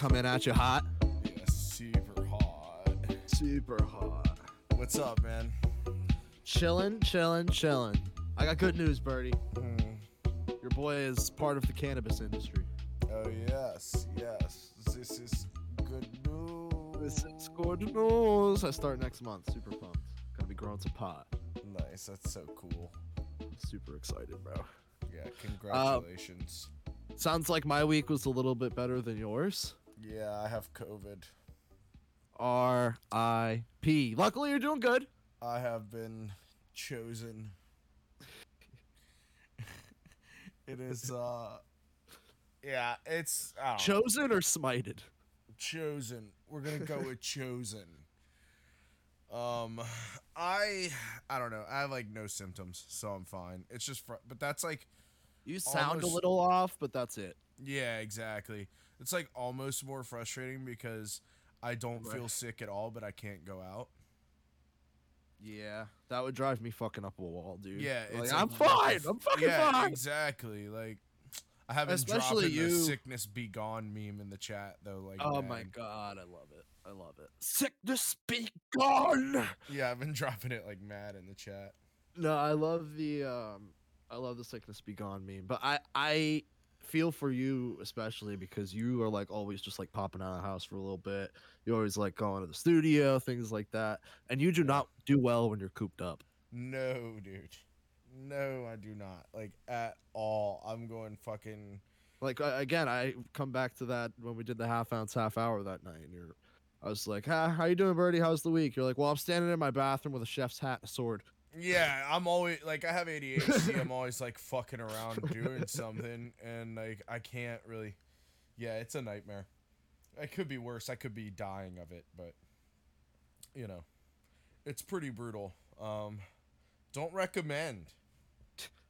coming at you hot? Yeah, super hot. Super hot. What's up, man? Chillin', chillin', chillin'. I got good news, Birdie. Hmm. Your boy is part of the cannabis industry. Oh yes, yes. This is good news. This is good news. I start next month. Super pumped. Gonna be growing some pot. Nice. That's so cool. Super excited, bro. Yeah. Congratulations. Sounds like my week was a little bit better than yours. Yeah, I have COVID. R.I.P. Luckily, you're doing good. I have been chosen. it is uh yeah, it's don't know. Chosen or smited? chosen. We're going to go with chosen. Um I I don't know. I have like no symptoms, so I'm fine. It's just fr- but that's like You sound Almost- a little off, but that's it. yeah, exactly. It's like almost more frustrating because I don't Right. feel sick at all, but I can't go out. Yeah, that would drive me fucking up a wall, dude. Yeah, Like, I'm fine. I'm fucking yeah, fine. exactly. Like, I haven't Especially dropping the you- sickness be gone meme in the chat though. Like, Oh my god, I love it. I love it. Sickness be gone. Yeah, I've been dropping it like mad in the chat. No, I love the um I love the sickness be gone meme. But I I feel for you especially because you are like always just like popping out of the house for a little bit. You always like going to the studio, things like that. And you do not do well when you're cooped up. No, dude. No, I do not. Like at all. I'm going fucking. Like again, I come back to that when we did the half ounce half hour that night and you're I was like, ah, how you doing, Birdie? How's the week? You're like, well, I'm standing in my bathroom with a chef's hat and a sword. Yeah, I'm always like I have ADHD. I'm always like fucking around doing something, and like I can't really. Yeah, it's a nightmare. It could be worse. I could be dying of it, but you know, it's pretty brutal. Um, don't recommend.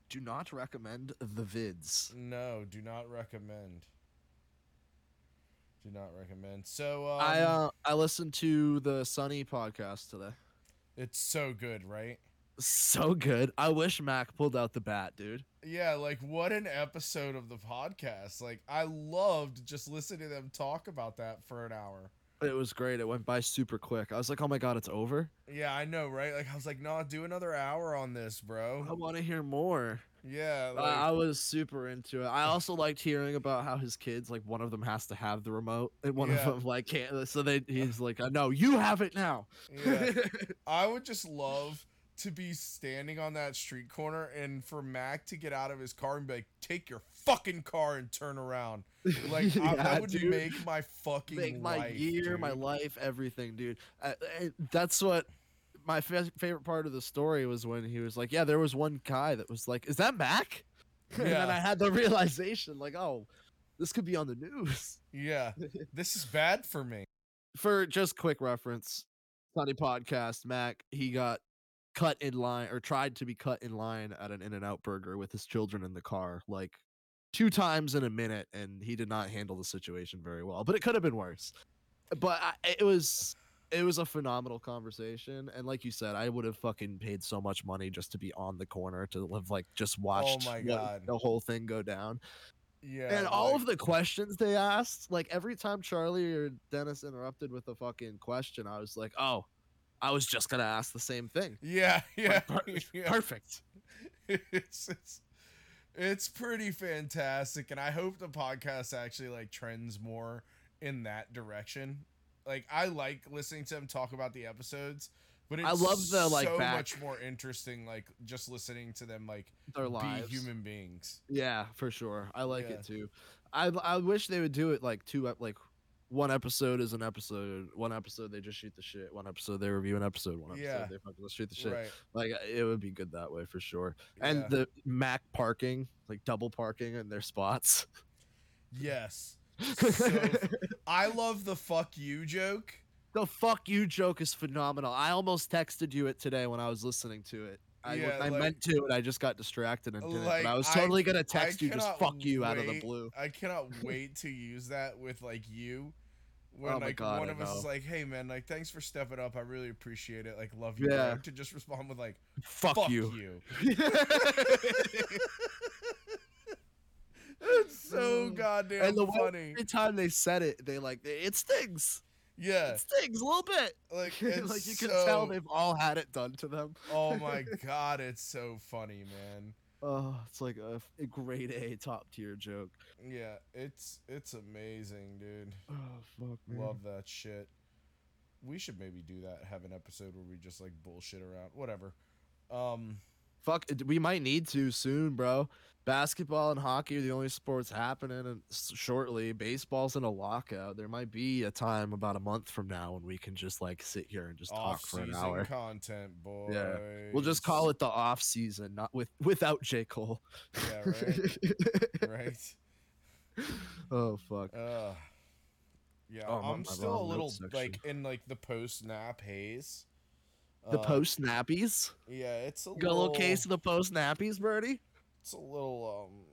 Do not recommend the vids. No, do not recommend. Do not recommend. So um, I uh I listened to the Sunny podcast today. it's so good, right? So good. I wish Mac pulled out the bat, dude. Yeah, like what an episode of the podcast. Like I loved just listening to them talk about that for an hour. It was great. It went by super quick. I was like, oh my god, it's over. Yeah, I know, right? Like I was like, "No, do another hour on this, bro." I want to hear more. Yeah, I- I was super into it. I also liked hearing about how his kids, like one of them has to have the remote, and one Yeah. of them like can't. So they, he's like, no, you have it now. yeah. I would just love to be standing on that street corner and for Mac to get out of his car and be like, "Take your fucking car and turn around." Like I, that would dude. make my fucking make my life, year, my life, everything, dude. Uh, uh, that's what my fa- favorite part of the story was when he was like, "Yeah, there was one guy that was like, is that Mac?" and then Yeah. I had the realization, like, "Oh, this could be on the news." Yeah, this is bad for me. For just quick reference, Sunny podcast, Mac, he got cut in line or tried to be cut in line at an In and Out Burger with his children in the car, like two times in a minute, and he did not handle the situation very well. But it could have been worse. But I, it was it was a phenomenal conversation, and like you said, I would have fucking paid so much money just to be on the corner to live like just oh watched my God. the whole thing go down. Yeah, And all of the questions they asked, like every time Charlie or Dennis interrupted with a fucking question, I was like, oh, I was just gonna ask the same thing. Yeah, yeah, per- yeah. Perfect. it's, it's it's pretty fantastic and i hope the podcast actually like trends more in that direction like i like listening to them talk about the episodes but it's I love the, like, so back- much more interesting like just listening to them like Their be lives. human beings Yeah, for sure. I like Yeah. it too. I I wish they would do it like two like one episode is an episode. One episode they just shoot the shit. One episode they review an episode. One episode Yeah. they fucking shoot the shit. right Like uh, it would be good that way for sure. And yeah. the Mac parking, like double parking in their spots. yes so i love the fuck you joke The fuck you joke is phenomenal. I almost texted you it today when I was listening to it. I, Yeah, I like- meant to, and I just got distracted and didn't. Like, but I was I- totally gonna I text you just fuck you out of the blue. I cannot wait to use that with like you when Oh my like God, one I of us is like, "Hey man, like thanks for stepping up. I really appreciate it. Like love you." Yeah. bro," To just respond with like, Fuck, "Fuck you. you." it's so Mm. goddamn and the funny. every time they said it, they like it stings. Yeah, It stings a little bit. like like you can tell they've all had it done to them. Oh my god, it's so funny, man. Oh, it's like a, a grade A top tier joke. Yeah, it's it's amazing, dude. Oh fuck, Love that shit. We should maybe do that. Have an episode where we just like bullshit around. Whatever. Um. Fuck, we might need to soon, bro. Basketball and hockey are the only sports happening and shortly. Baseball's in a lockout. There might be a time about a month from now when we can just like sit here and just talk for an hour. content, boy. Yeah. We'll just call it the off season, not with without J Cole. Yeah, right. right. oh fuck. Uh, yeah, Oh, I'm I'm still a little like in like the post nap haze. The Uh, post nappies. Yeah, it's a Got little case of the post nappies, Birdie. It's a little um.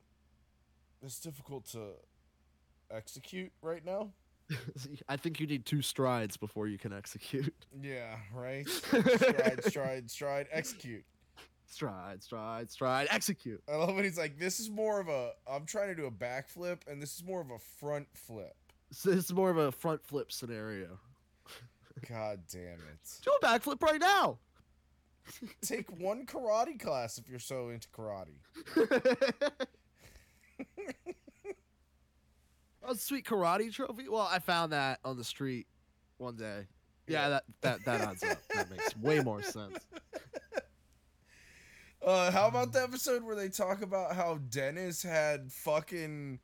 It's difficult to execute right now. I think you need two strides before you can execute. Yeah, right. stride, stride, stride, execute. Stride, stride, stride, execute. I love when he's like, "This is more of a. I'm trying to do a backflip, and this is more of a front flip." So this is more of a front flip scenario. God damn it! Do a backflip right now. Take one karate class if you're so into karate. oh, sweet karate trophy. Well, I found that on the street one day. Yeah, Yeah. that that that adds up. That makes way more sense. Uh, how about the episode where they talk about how Dennis had fucking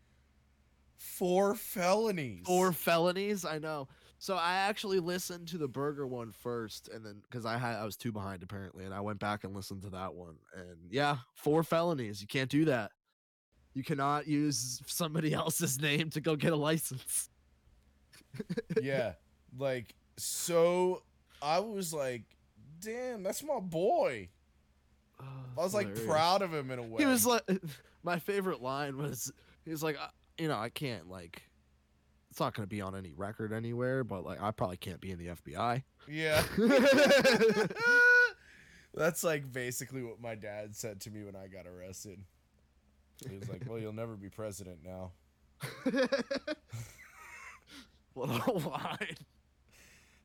four felonies? Four felonies. I know. So I actually listened to the burger one first, and then because I had I was two behind apparently, and I went back and listened to that one, and yeah, four felonies. You can't do that. You cannot use somebody else's name to go get a license. yeah, like so. I was like, "Damn, that's my boy." Oh, I was like proud of him in a way. He was like, my favorite line was, he was like, "I- you know, I can't like, it's not gonna be on any record anywhere, but like, I probably can't be in the FBI. yeah. That's like basically what my dad said to me when I got arrested. He was like, "Well, you'll never be president now." what a line!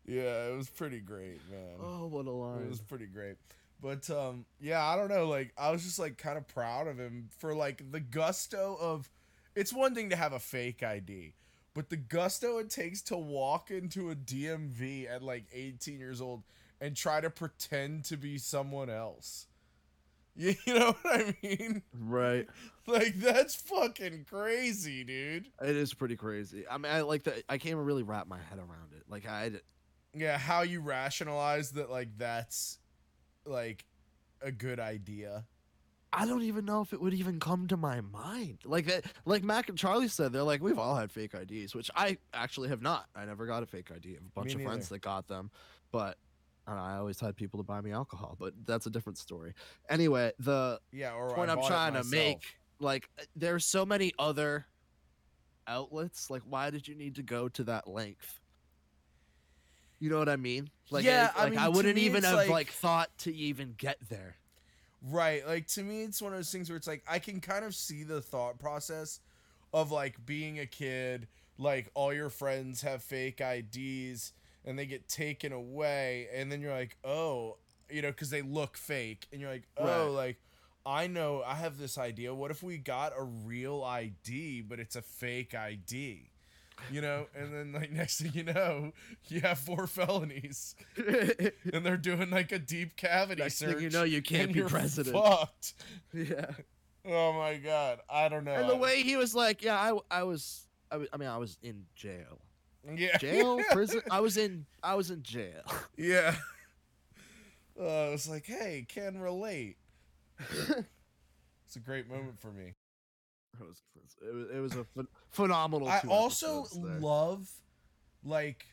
Yeah, it was pretty great, man. Oh, what a line. It was pretty great. But um yeah, I don't know, like I was just like kind of proud of him for like the gusto of it's one thing to have a fake ID, but the gusto it takes to walk into a DMV at like 18 years old and try to pretend to be someone else. You, you know what I mean? Right. Like that's fucking crazy, dude. It is pretty crazy. I mean, I like that. I can't even really wrap my head around it. Like I, Yeah, how you rationalize that like that's like a good idea. I don't even know if it would even come to my mind. Like that, like Mac and Charlie said, they're like, we've all had fake IDs, which I actually have not. I never got a fake ID. I have a bunch of friends that got them, but I, know, I always had people to buy me alcohol. But that's a different story. Anyway, the Yeah, or point I I'm trying to make, like, there's so many other outlets. Like, why did you need to go to that length? You know what I mean? Like, Yeah, I like mean, I wouldn't even have like- like thought to even get there. Right. Like to me it's one of those things where it's like I can kind of see the thought process of like being a kid, like all your friends have fake IDs and they get taken away and then you're like, "Oh, you know, cuz they look fake." And you're like, "Oh, Right. like I know I have this idea. What if we got a real ID but it's a fake ID?" You know, and then like next thing you know, you have four felonies and they're doing like a deep cavity Next search. thing you know, you can't be president. Fucked. yeah. Oh my god, I don't know. And the way he was like, yeah, I, I was, I, was- I mean, I was in jail, yeah, jail, prison. I was in, I was in jail. yeah. Uh, I was like, hey, can relate. it's a great moment for me. It was, it was, it was a phen- phenomenal. I also love, like,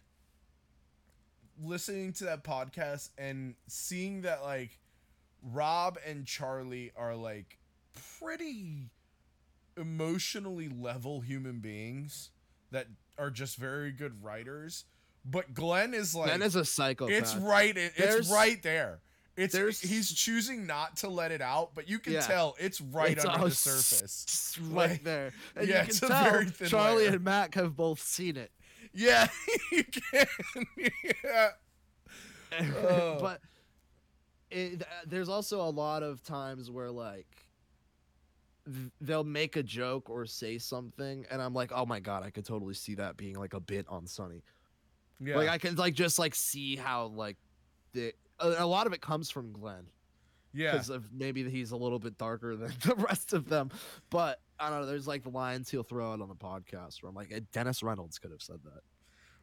listening to that podcast and seeing that like Rob and Charlie are like pretty emotionally level human beings that are just very good writers, but Glenn is like Glenn is a psychopath. it's right it, it's right there. It's there's- he's choosing not to let it out, but you can Yeah. tell it's right It's under the surface. right Like, there. And yeah, you it's can a tell very thin Charlie layer. and Mac have both seen it. Yeah, you can. yeah. Oh. but it, there's also a lot of times where like they'll make a joke or say something and i'm like oh my god i could totally see that being like a bit on sunny Yeah. like i can like just like see how like the a, a lot of it comes from glenn yeah. because of maybe he's a little bit darker than the rest of them but i don't know there's like the lines he'll throw out on the podcast where i'm like "Eh, dennis reynolds could have said that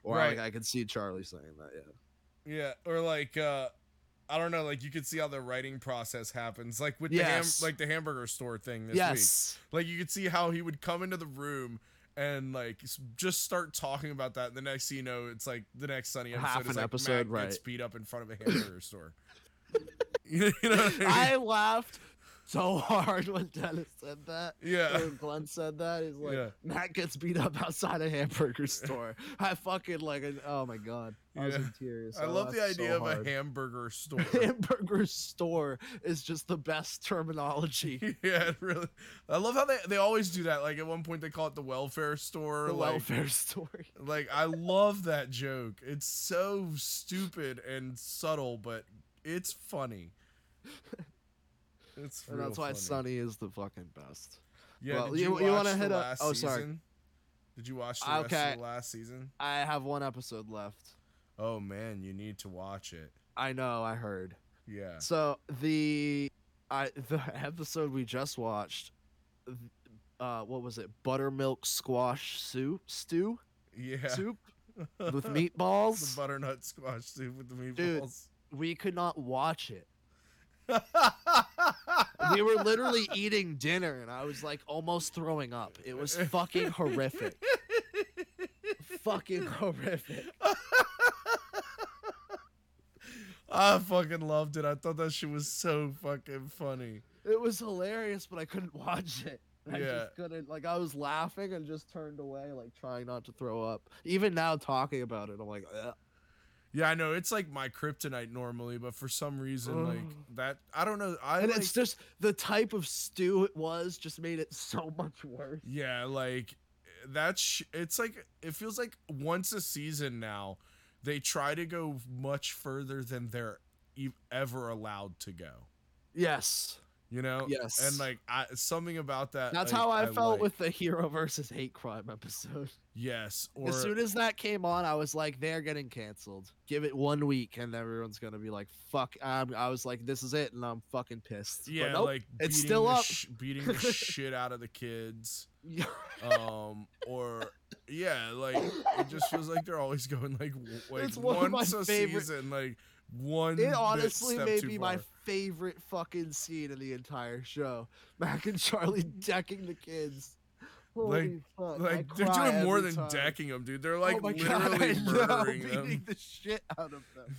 or Right. like i could see charlie saying that yeah Yeah, or like uh I don't know, like you could see how the writing process happens, like with the ham, like the hamburger store thing this week. yes Like you could see how he would come into the room and like just start talking about that. And the next thing you know, it's like the next Sunny episode Half is an like episode, gets right. beat up in front of a hamburger store. you know what I mean? I laughed so hard when Dennis said that. yeah. When Glenn said that, he's like, Yeah. Matt gets beat up outside a hamburger store. I fucking like, oh my god, I was Yeah. in tears. I oh, love the laughed so idea of hard. a hamburger store. hamburger store is just the best terminology. yeah, really. I love how they they always do that. Like at one point they call it the welfare store. the like, welfare store. Like I love that joke. It's so stupid and subtle, but it's funny. It's And that's why funny. Sunny is the fucking best. Yeah, Well, did you- you, you wanna hit a- last oh, sorry. season? Did you watch the rest Okay. of the last season? I have one episode left. Oh man, you need to watch it. I know, I heard. Yeah. So the I the episode we just watched, uh, what was it? Buttermilk squash soup stew Yeah. soup with meatballs. the butternut squash soup with the Dude. meatballs. we could not watch it. We were literally eating dinner, and I was like almost throwing up. It was fucking horrific. fucking horrific. I fucking loved it. I thought that shit was so fucking funny. It was hilarious, but I couldn't watch it. I Yeah. just couldn't. Like I was laughing and just turned away, like trying not to throw up. Even now, talking about it, I'm like, Ugh. Yeah, I know it's like my kryptonite normally, but for some reason, like mm. that, I don't know. I and like, it's just the type of stew it was just made it so much worse. yeah, like that's sh- it's like it feels like once a season now, they try to go much further than they're e- ever allowed to go. Yes, You know? Yes. And like I, something about that. that's like, how I, felt like. with the hero versus hate crime episode. yes. Or as soon as that came on, I was like, they're getting canceled. Give it one week, and everyone's gonna be like, "Fuck!" I'm, I was like, "This is it," and I'm fucking pissed. Yeah, nope. like it's still up. sh- beating the shit out of the kids. um or yeah like it just feels like they're always going like w- like It's one once a favorite- season like one it honestly may too be my favorite fucking scene in the entire show. Mac and Charlie decking the kids. Holy fuck! Like they're doing more than time. decking them dude they're oh like oh my literally God, I know, murdering beating the shit out of them.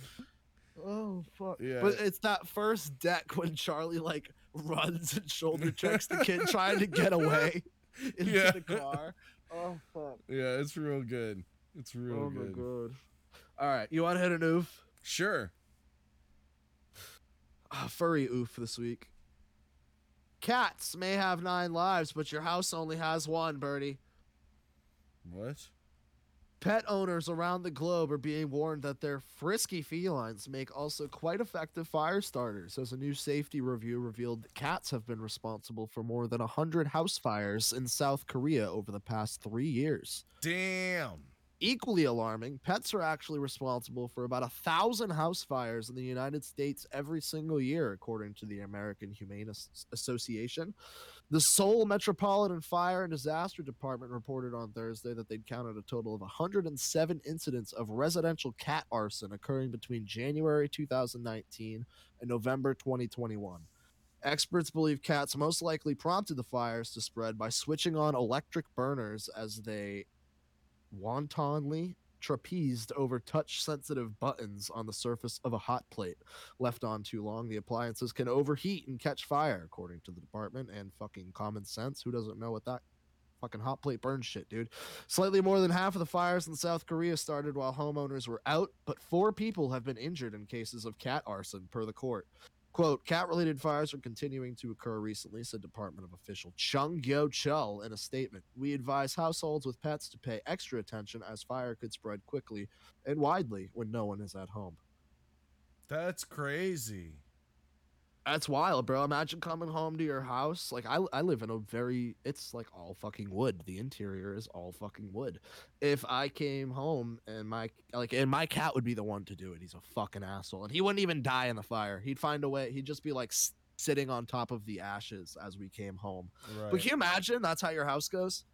Oh fuck! Yeah. But it's that first deck when Charlie like runs and shoulder checks the kid trying to get away into Yeah. the car. Oh fuck! yeah it's real good it's real oh good my god! All right, you want to hit an oof? sure Furry oof this week. Cats may have nine lives, but your house only has one, Birdie. what Pet owners around the globe are being warned that their frisky felines make also quite effective fire starters, as a new safety review revealed that cats have been responsible for more than 100 house fires in South Korea over the past three years. damn Equally alarming, pets are actually responsible for about a thousand house fires in the United States every single year, according to the American Humane As- Association. The Seoul Metropolitan Fire and Disaster Department reported on Thursday that they'd counted a total of 107 incidents of residential cat arson occurring between January 2019 and November 2021. Experts believe cats most likely prompted the fires to spread by switching on electric burners as they wantonly trapezed over touch sensitive buttons on the surface of a hot plate. Left on too long, the appliances can overheat and catch fire, according to the department and fucking common sense. Who doesn't know what that Fucking hot plate burn shit, dude. Slightly more than half of the fires in South Korea started while homeowners were out, but four people have been injured in cases of cat arson, per the court. Quote, cat related fires are continuing to occur recently, said Department of official Chung Gyo Chul in a statement. We advise households with pets to pay extra attention as fire could spread quickly and widely when no one is at home. That's crazy. That's wild, bro. Imagine coming home to your house. Like I, I live in a very it's like all fucking wood. The interior is all fucking wood. If I came home and my like and my cat would be the one to do it. He's a fucking asshole. And he wouldn't even die in the fire. He'd find a way. He'd just be like sitting on top of the ashes as we came home. Right. But can you imagine that's how your house goes?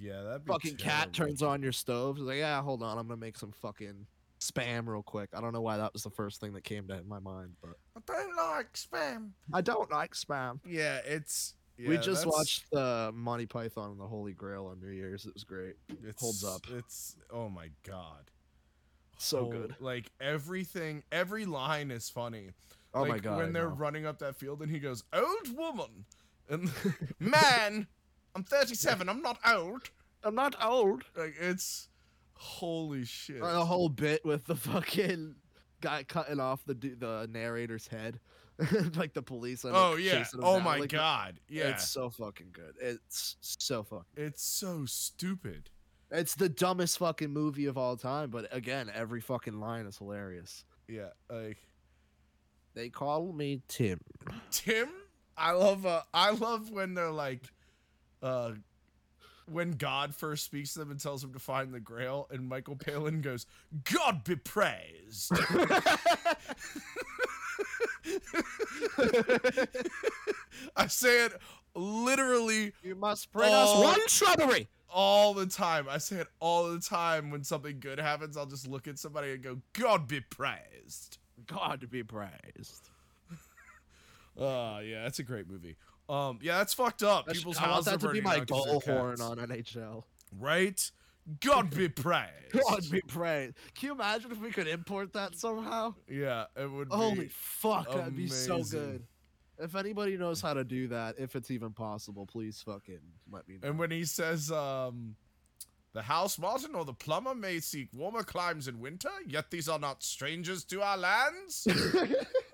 yeah, that Fucking cat turns on your stove. He's like, "Yeah, hold on. I'm going to make some fucking spam real quick." I don't know why that was the first thing that came to my mind, but I don't like spam. I don't like spam. Yeah, it's. we just that's- watched the Monty Python and the Holy Grail on New Year's. It was great. It holds up. It's oh my god, So Hol- good. Like everything, every line is funny. Oh my Like, god. When they're running up that field and he goes, "Old woman," and man, I'm 37. I'm not old. I'm not old. Like it's holy shit. The whole bit with the fucking guy cutting off the the narrator's head, like the police. oh yeah. Oh down. my Like, god. Yeah. It's so fucking good. It's so fucking. It's so stupid. It's the dumbest fucking movie of all time, but again, every fucking line is hilarious. Yeah. Like They call me Tim. Tim, I love uh I love when they're like uh when God first speaks to them and tells them to find the grail and Michael Palin goes, God be praised. I say it literally you must bring Oh. us one strawberry. all the time. I say it all the time when something good happens. I'll just look at somebody and go, God be praised. God be praised. Uh yeah, that's a great movie. Um, yeah, that's fucked up. That's- People's I want that to be my they're bullhorn on NHL. right? God be praised. God be praised. Can you imagine if we could import that somehow? Yeah, it would. Holy be, fuck, that'd be so good. If anybody knows how to do that, if it's even possible, please fucking let me know. And when he says, um, "The house martin or the plumber may seek warmer climes in winter, yet these are not strangers to our lands."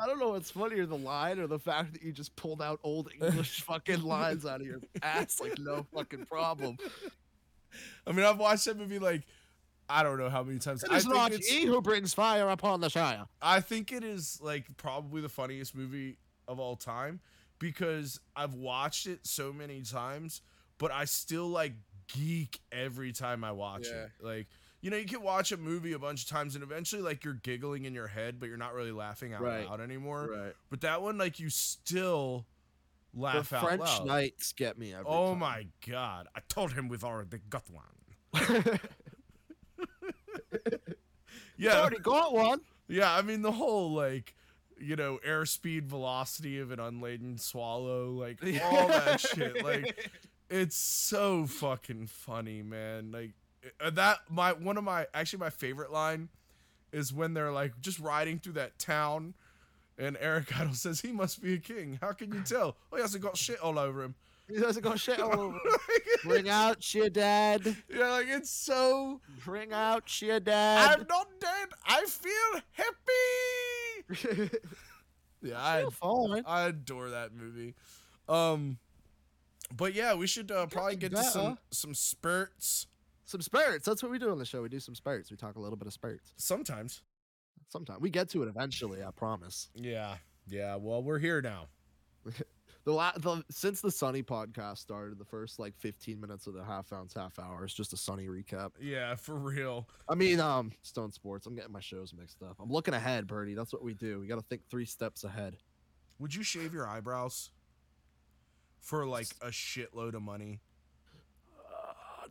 I don't know what's funnier, the line or the fact that you just pulled out old English fucking lines out of your ass like no fucking problem. I mean, I've watched that movie like I don't know how many times. It I is think not it's- he who brings fire upon the Shire. I think it is like probably the funniest movie of all time because I've watched it so many times, but I still like geek every time I watch Yeah. it. Like, you know, you can watch a movie a bunch of times and eventually like you're giggling in your head, but you're not really laughing out Right. loud anymore. Right. But that one, like, you still The laugh out French loud. knights get me oh time. my god! I told him we've already got one. Yeah, Already got one. Yeah, I mean the whole like, you know, airspeed velocity of an unladen swallow, like all that shit. Like it's so fucking funny, man. Like that my one of my actually my favorite line is when they're like just riding through that town and Eric Idle says he must be a king. How can you tell? Oh, he hasn't got shit all over him. He hasn't got shit all over. him. Bring out your dad. yeah, like it's so Bring out your dad. I'm not dead. I feel happy. Yeah, I fine. I adore that movie. Um, but yeah, we should uh, probably get Getting to some some spurts Some spirits. That's what we do on the show. We do some spirits. We talk a little bit of spirits. sometimes. Sometimes. we get to it eventually. I promise. Yeah, yeah. Well, we're here now. The, la- the since the Sunny podcast started, the first like 15 minutes of the half ounce half hour is just a Sunny recap. Yeah, for real. I mean, um, Stone Sports. I'm getting my shows mixed up. I'm looking ahead, Birdie. That's what we do. We got to think three steps ahead. Would you shave your eyebrows for like a shitload of money?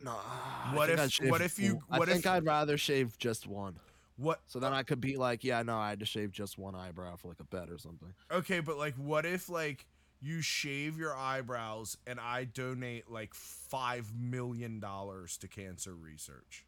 No. Ah, what if- shave what if you- one. I think if- I'd rather shave just one. What? So then I could be like, yeah, no, I had to shave just one eyebrow for like a bet or something. Okay, but like, what if like you shave your eyebrows and I donate like five million dollars to cancer research?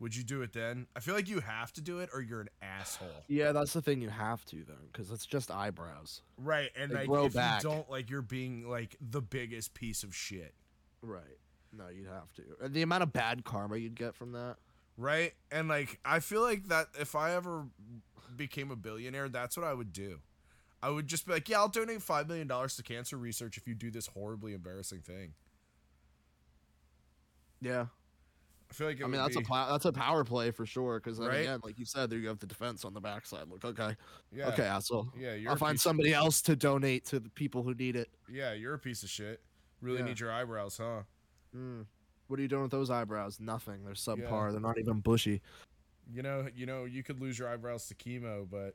Would you do it then? I feel like you have to do it or you're an asshole. Yeah, that's the thing. You have to then, because it's just eyebrows. Right, and They like if back. you don't, like you're being like the biggest piece of shit. Right. No, you'd have to. And the amount of bad karma you'd get from that. Right? And like I feel like that if I ever became a billionaire, that's what I would do. I would just be like, yeah, I'll donate five million dollars to cancer research if you do this horribly embarrassing thing. Yeah. I feel like it I mean, that's a be- pla- that's a power play for sure. Because Right? again, like you said, there you have the defense on the backside. Like, okay, yeah, okay, asshole. yeah. You're I'll find somebody else to donate to the people who need it. Yeah, you're a piece of shit. Really Yeah. need your eyebrows, huh? Mm. What are you doing with those eyebrows? Nothing. They're subpar. They're not even bushy. You know, you know, you could lose your eyebrows to chemo, but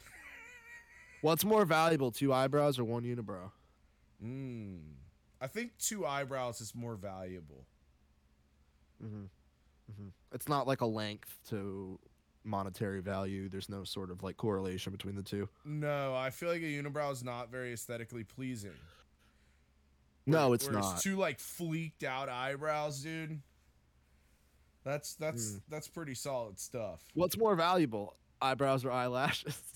What's more valuable, two eyebrows or one unibrow? mm, I think two eyebrows is more valuable. hmm hmm It's not like a length to monetary value. There's no sort of like correlation between the two. No, I feel like a unibrow is not very aesthetically pleasing. No, it's Whereas not. Two like fleeked out eyebrows, dude. That's that's Mm. that's pretty solid stuff. What's more valuable, eyebrows or eyelashes?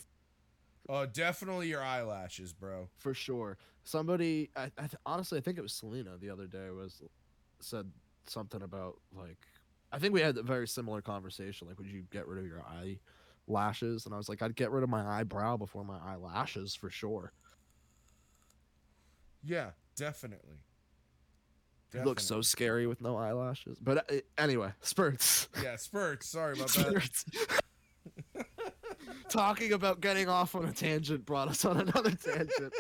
Oh, definitely your eyelashes, bro. For sure. Somebody, I, I th- honestly, I think it was Selena the other day was said something about like, I think we had a very similar conversation. Like, would you get rid of your eyelashes? And I was like, I'd get rid of my eyebrow before my eyelashes for sure. Yeah, definitely. It looks so scary with no eyelashes. But uh, anyway, spurts. Yeah, spurts. Sorry about that. Spurts. Talking about getting off on a tangent brought us on another tangent.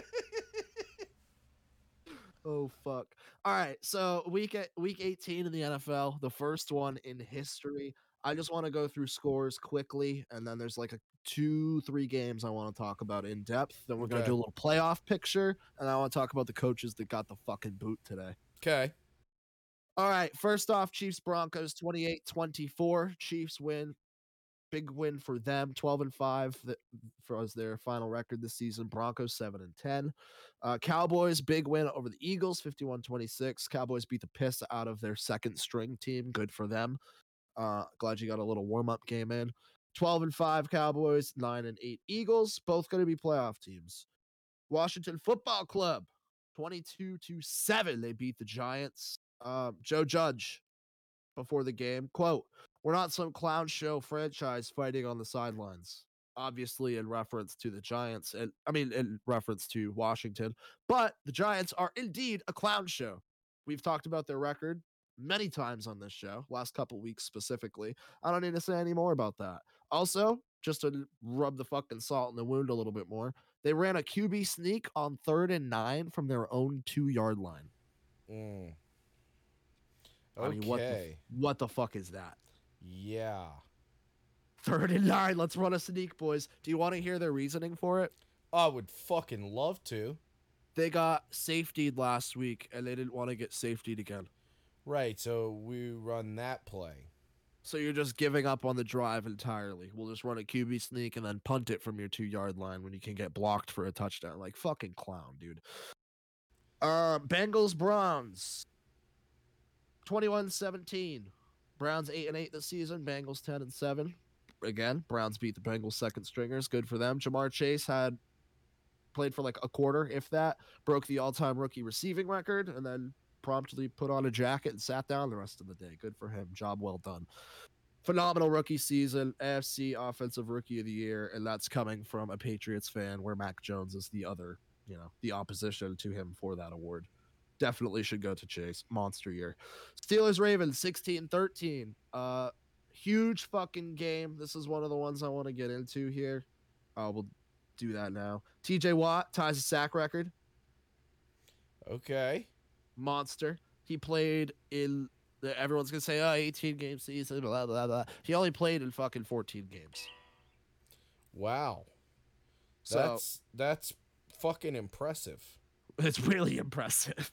oh fuck. All right, so week week 18 in the NFL, the first one in history. I just want to go through scores quickly and then there's like a two, three games I want to talk about in depth. Then we're going to do a little playoff picture and I want to talk about the coaches that got the fucking boot today. Okay. All right, first off, Chiefs Broncos 28-24. Chiefs win. Big win for them. 12 and 5 that for as their final record this season. Broncos 7 and 10. Uh, Cowboys big win over the Eagles 51-26. Cowboys beat the piss out of their second string team. Good for them. Uh, glad you got a little warm-up game in. 12 and 5 Cowboys, 9 and 8 Eagles, both going to be playoff teams. Washington Football Club 22 to 7 they beat the Giants. Um, Joe Judge before the game, quote, "We're not some clown show franchise fighting on the sidelines." Obviously, in reference to the Giants, and I mean, in reference to Washington, but the Giants are indeed a clown show. We've talked about their record many times on this show, last couple weeks specifically. I don't need to say any more about that. Also, just to rub the fucking salt in the wound a little bit more, they ran a QB sneak on third and nine from their own two yard line. Mm. I mean, what the Okay. What the fuck is that? Yeah. Third and nine. Let's run a sneak, boys. Do you want to hear their reasoning for it? I would fucking love to. They got safetied last week and they didn't want to get safetied again. Right, so we run that play. So you're just giving up on the drive entirely. We'll just run a QB sneak and then punt it from your two yard line when you can get blocked for a touchdown. Like fucking clown, dude. Uh, Bengals Browns 21 17. Browns 8 and 8 this season. Bengals 10 and 7. Again, Browns beat the Bengals second stringers. Good for them. Ja'Marr Chase had played for like a quarter, if that, broke the all time rookie receiving record, and then promptly put on a jacket and sat down the rest of the day. Good for him. Job well done. Phenomenal rookie season, AFC Offensive Rookie of the Year, and that's coming from a Patriots fan where Mac Jones is the other, you know, the opposition to him for that award. Definitely should go to Chase. Monster year. Steelers Ravens 16 13. Uh, huge fucking game. This is one of the ones I want to get into here. Uh, we'll do that now. TJ Watt ties a sack record. Okay. Monster. He played in. the- Everyone's gonna say, "Oh, 18 game season." Blah blah blah. He only played in fucking 14 games. Wow. So That's that's fucking impressive. it's really impressive.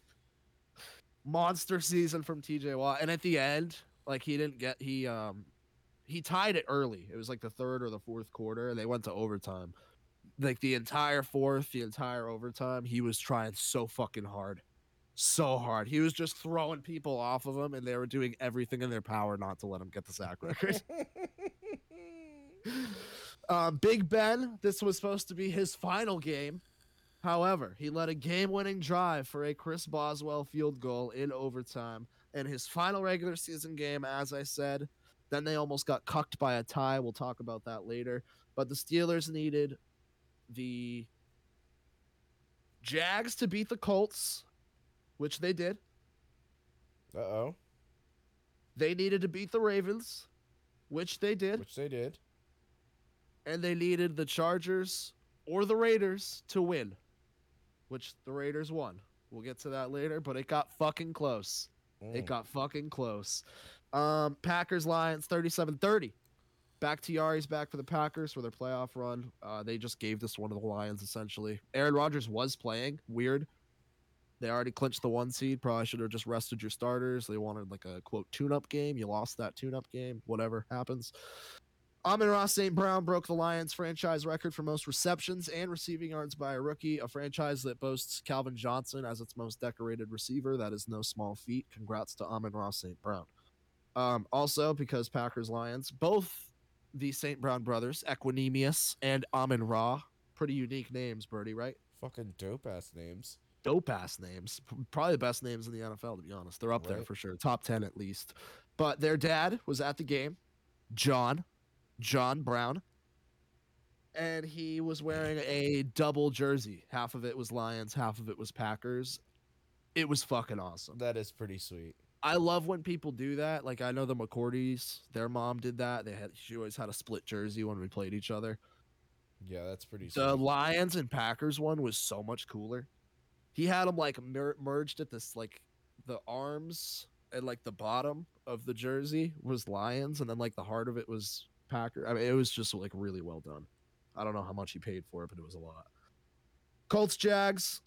Monster season from TJ Watt, and at the end, like he didn't get he um he tied it early. It was like the third or the fourth quarter, and they went to overtime. Like the entire fourth, the entire overtime, he was trying so fucking hard so hard. He was just throwing people off of him, and they were doing everything in their power not to let him get the sack record. um, Big Ben, this was supposed to be his final game. However, he led a game winning drive for a Chris Boswell field goal in overtime. In his final regular season game, as I said, then they almost got cucked by a tie. We'll talk about that later. But the Steelers needed the Jags to beat the Colts, which they did. Uh oh. They needed to beat the Ravens, which they did. Which they did. And they needed the Chargers or the Raiders to win, which the Raiders won. We'll get to that later, but it got fucking close. It Mm. got fucking close. Um, Packers Lions 37 30. Back Bakhtiari's back for the Packers for their playoff run. Uh, they just gave this one to the Lions essentially. Aaron Rodgers was playing. Weird. They already clinched the one seed. Probably should have just rested your starters. They wanted like a quote tune up game. You lost that tune up game. Whatever happens. Amon-Ra St. Brown broke the Lions franchise record for most receptions and receiving yards by a rookie, a franchise that boasts Calvin Johnson as its most decorated receiver. That is no small feat. Congrats to Amon-Ra St. Brown. Um, also, because Packers Lions, both the St. Brown brothers, Equanimeous and Amon Ra, pretty unique names, Birdie, right? Fucking dope ass names. Dope ass names. Probably the best names in the NFL, to be honest. They're up there for sure, top 10 at least. But their dad was at the game, John, John Brown. And he was wearing a double jersey. Half of it was Lions, half of it was Packers. It was fucking awesome. That is pretty sweet. I love when people do that. Like I know the McCourtys, their mom did that. They had she always had a split jersey when we played each other. Yeah, that's pretty sweet. The Lions and Packers one was so much cooler. He had them like mer- merged at this like the arms and like the bottom of the jersey was Lions, and then like the heart of it was Packer. I mean, it was just like really well done. I don't know how much he paid for it, but it was a lot. Colts Jags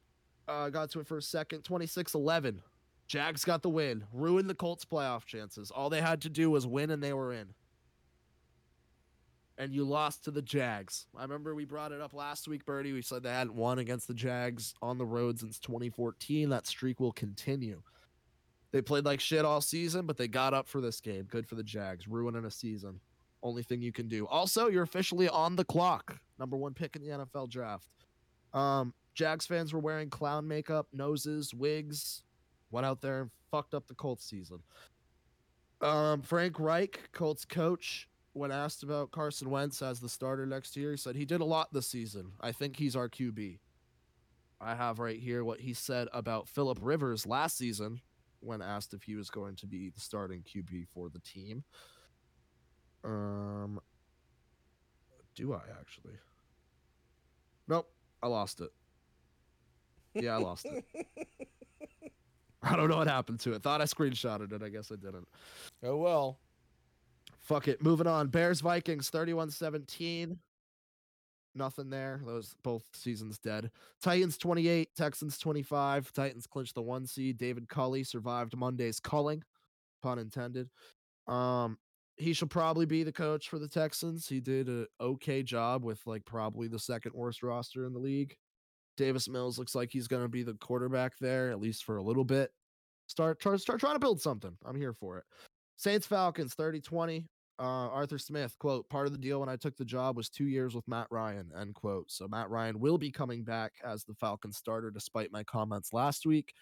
uh, got to it for a second, 26-11. Jags got the win, ruined the Colts playoff chances. All they had to do was win, and they were in and you lost to the Jags. I remember we brought it up last week, Birdie. We said they hadn't won against the Jags on the road since 2014. That streak will continue. They played like shit all season, but they got up for this game. Good for the Jags, ruining a season. Only thing you can do. Also, you're officially on the clock. Number one pick in the NFL draft. Um, Jags fans were wearing clown makeup, noses, wigs. Went out there and fucked up the Colts season. Um, Frank Reich, Colts coach, when asked about Carson Wentz as the starter next year, he said he did a lot this season. I think he's our QB. I have right here what he said about Philip Rivers last season when asked if he was going to be the starting QB for the team. Um, do I actually? Nope, I lost it. Yeah, I lost it. I don't know what happened to it. Thought I screenshotted it. I guess I didn't. oh well. Fuck it. Moving on. Bears Vikings 31 17. Nothing there. Those both seasons dead. Titans 28, Texans 25. Titans clinched the one seed. David Culley survived Monday's culling, pun intended. Um, he should probably be the coach for the Texans. He did a okay job with like probably the second worst roster in the league. Davis Mills looks like he's going to be the quarterback there at least for a little bit. Start try, start trying to build something. I'm here for it. Saints Falcons 30 20. Uh, Arthur Smith, quote, part of the deal when I took the job was two years with Matt Ryan, end quote. So Matt Ryan will be coming back as the Falcons starter, despite my comments last week.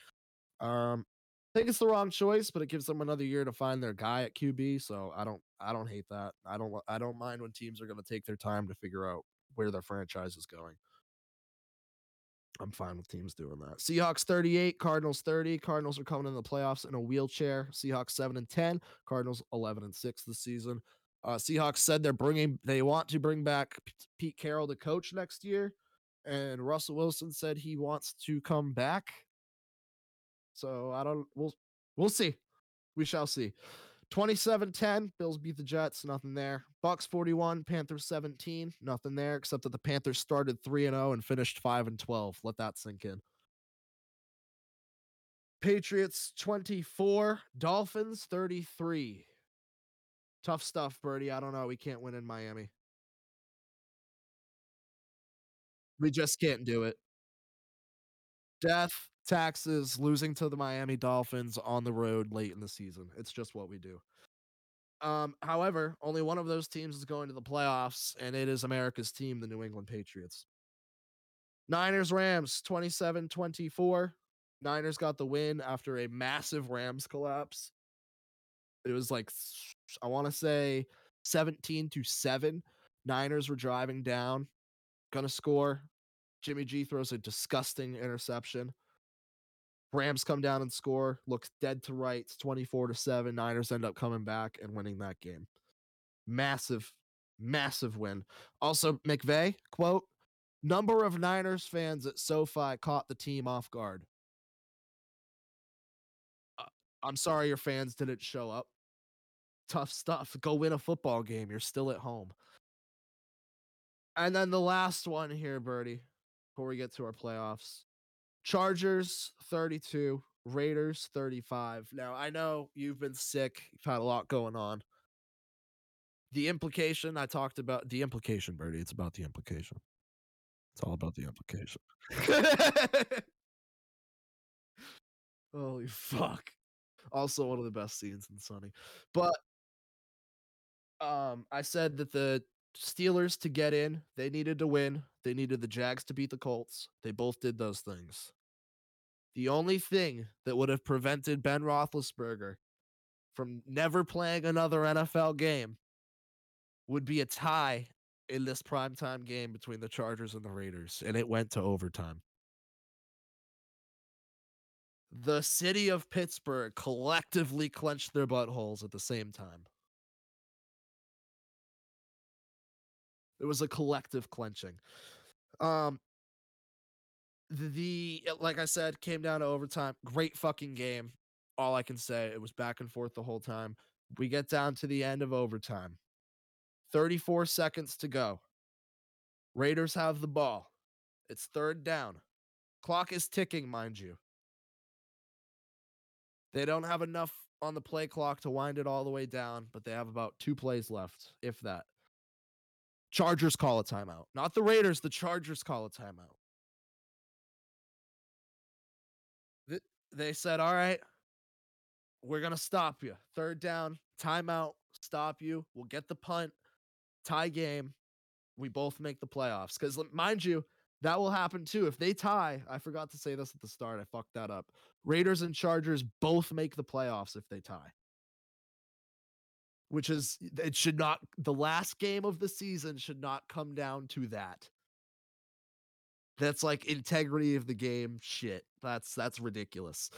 Um, I think it's the wrong choice, but it gives them another year to find their guy at QB. So I don't, I don't hate that. I don't, I don't mind when teams are going to take their time to figure out where their franchise is going. I'm fine with teams doing that. Seahawks 38, Cardinals 30. Cardinals are coming in the playoffs in a wheelchair. Seahawks 7 and 10, Cardinals 11 and 6 this season. Uh, Seahawks said they're bringing, they want to bring back Pete Carroll to coach next year, and Russell Wilson said he wants to come back. So I don't, we'll, we'll see. We shall see. 27-10, Bills beat the Jets, nothing there. Bucs 41, Panthers 17, nothing there except that the Panthers started 3 and 0 and finished 5 and 12. Let that sink in. Patriots 24, Dolphins 33. Tough stuff, Birdie. I don't know. We can't win in Miami. We just can't do it. Death, taxes, losing to the Miami Dolphins on the road late in the season. It's just what we do. Um, however, only one of those teams is going to the playoffs, and it is America's team, the New England Patriots. Niners Rams 27 24. Niners got the win after a massive Rams collapse. It was like, I want to say 17 to 7. Niners were driving down, gonna score. Jimmy G throws a disgusting interception. Rams come down and score, looks dead to rights, 24 to 7. Niners end up coming back and winning that game. Massive, massive win. Also, McVay, quote, number of Niners fans at SoFi caught the team off guard. Uh, I'm sorry your fans didn't show up. Tough stuff. Go win a football game. You're still at home. And then the last one here, Birdie, before we get to our playoffs. Chargers 32, Raiders 35. Now, I know you've been sick, you've had a lot going on. The implication I talked about, the implication, Birdie, it's about the implication. It's all about the implication. Holy fuck. Also one of the best scenes in Sunny. But um I said that the Steelers to get in, they needed to win. They needed the Jags to beat the Colts. They both did those things. The only thing that would have prevented Ben Roethlisberger from never playing another NFL game would be a tie in this primetime game between the Chargers and the Raiders, and it went to overtime. The city of Pittsburgh collectively clenched their buttholes at the same time. It was a collective clenching. Um, the like I said, came down to overtime. Great fucking game. All I can say, it was back and forth the whole time. We get down to the end of overtime. 34 seconds to go. Raiders have the ball. It's third down. Clock is ticking, mind you. They don't have enough on the play clock to wind it all the way down, but they have about two plays left, if that. Chargers call a timeout. Not the Raiders, the Chargers call a timeout. They said, All right, we're going to stop you. Third down, timeout, stop you. We'll get the punt, tie game. We both make the playoffs. Because, mind you, that will happen too. If they tie, I forgot to say this at the start. I fucked that up. Raiders and Chargers both make the playoffs if they tie which is it should not the last game of the season should not come down to that. That's like integrity of the game shit. That's that's ridiculous.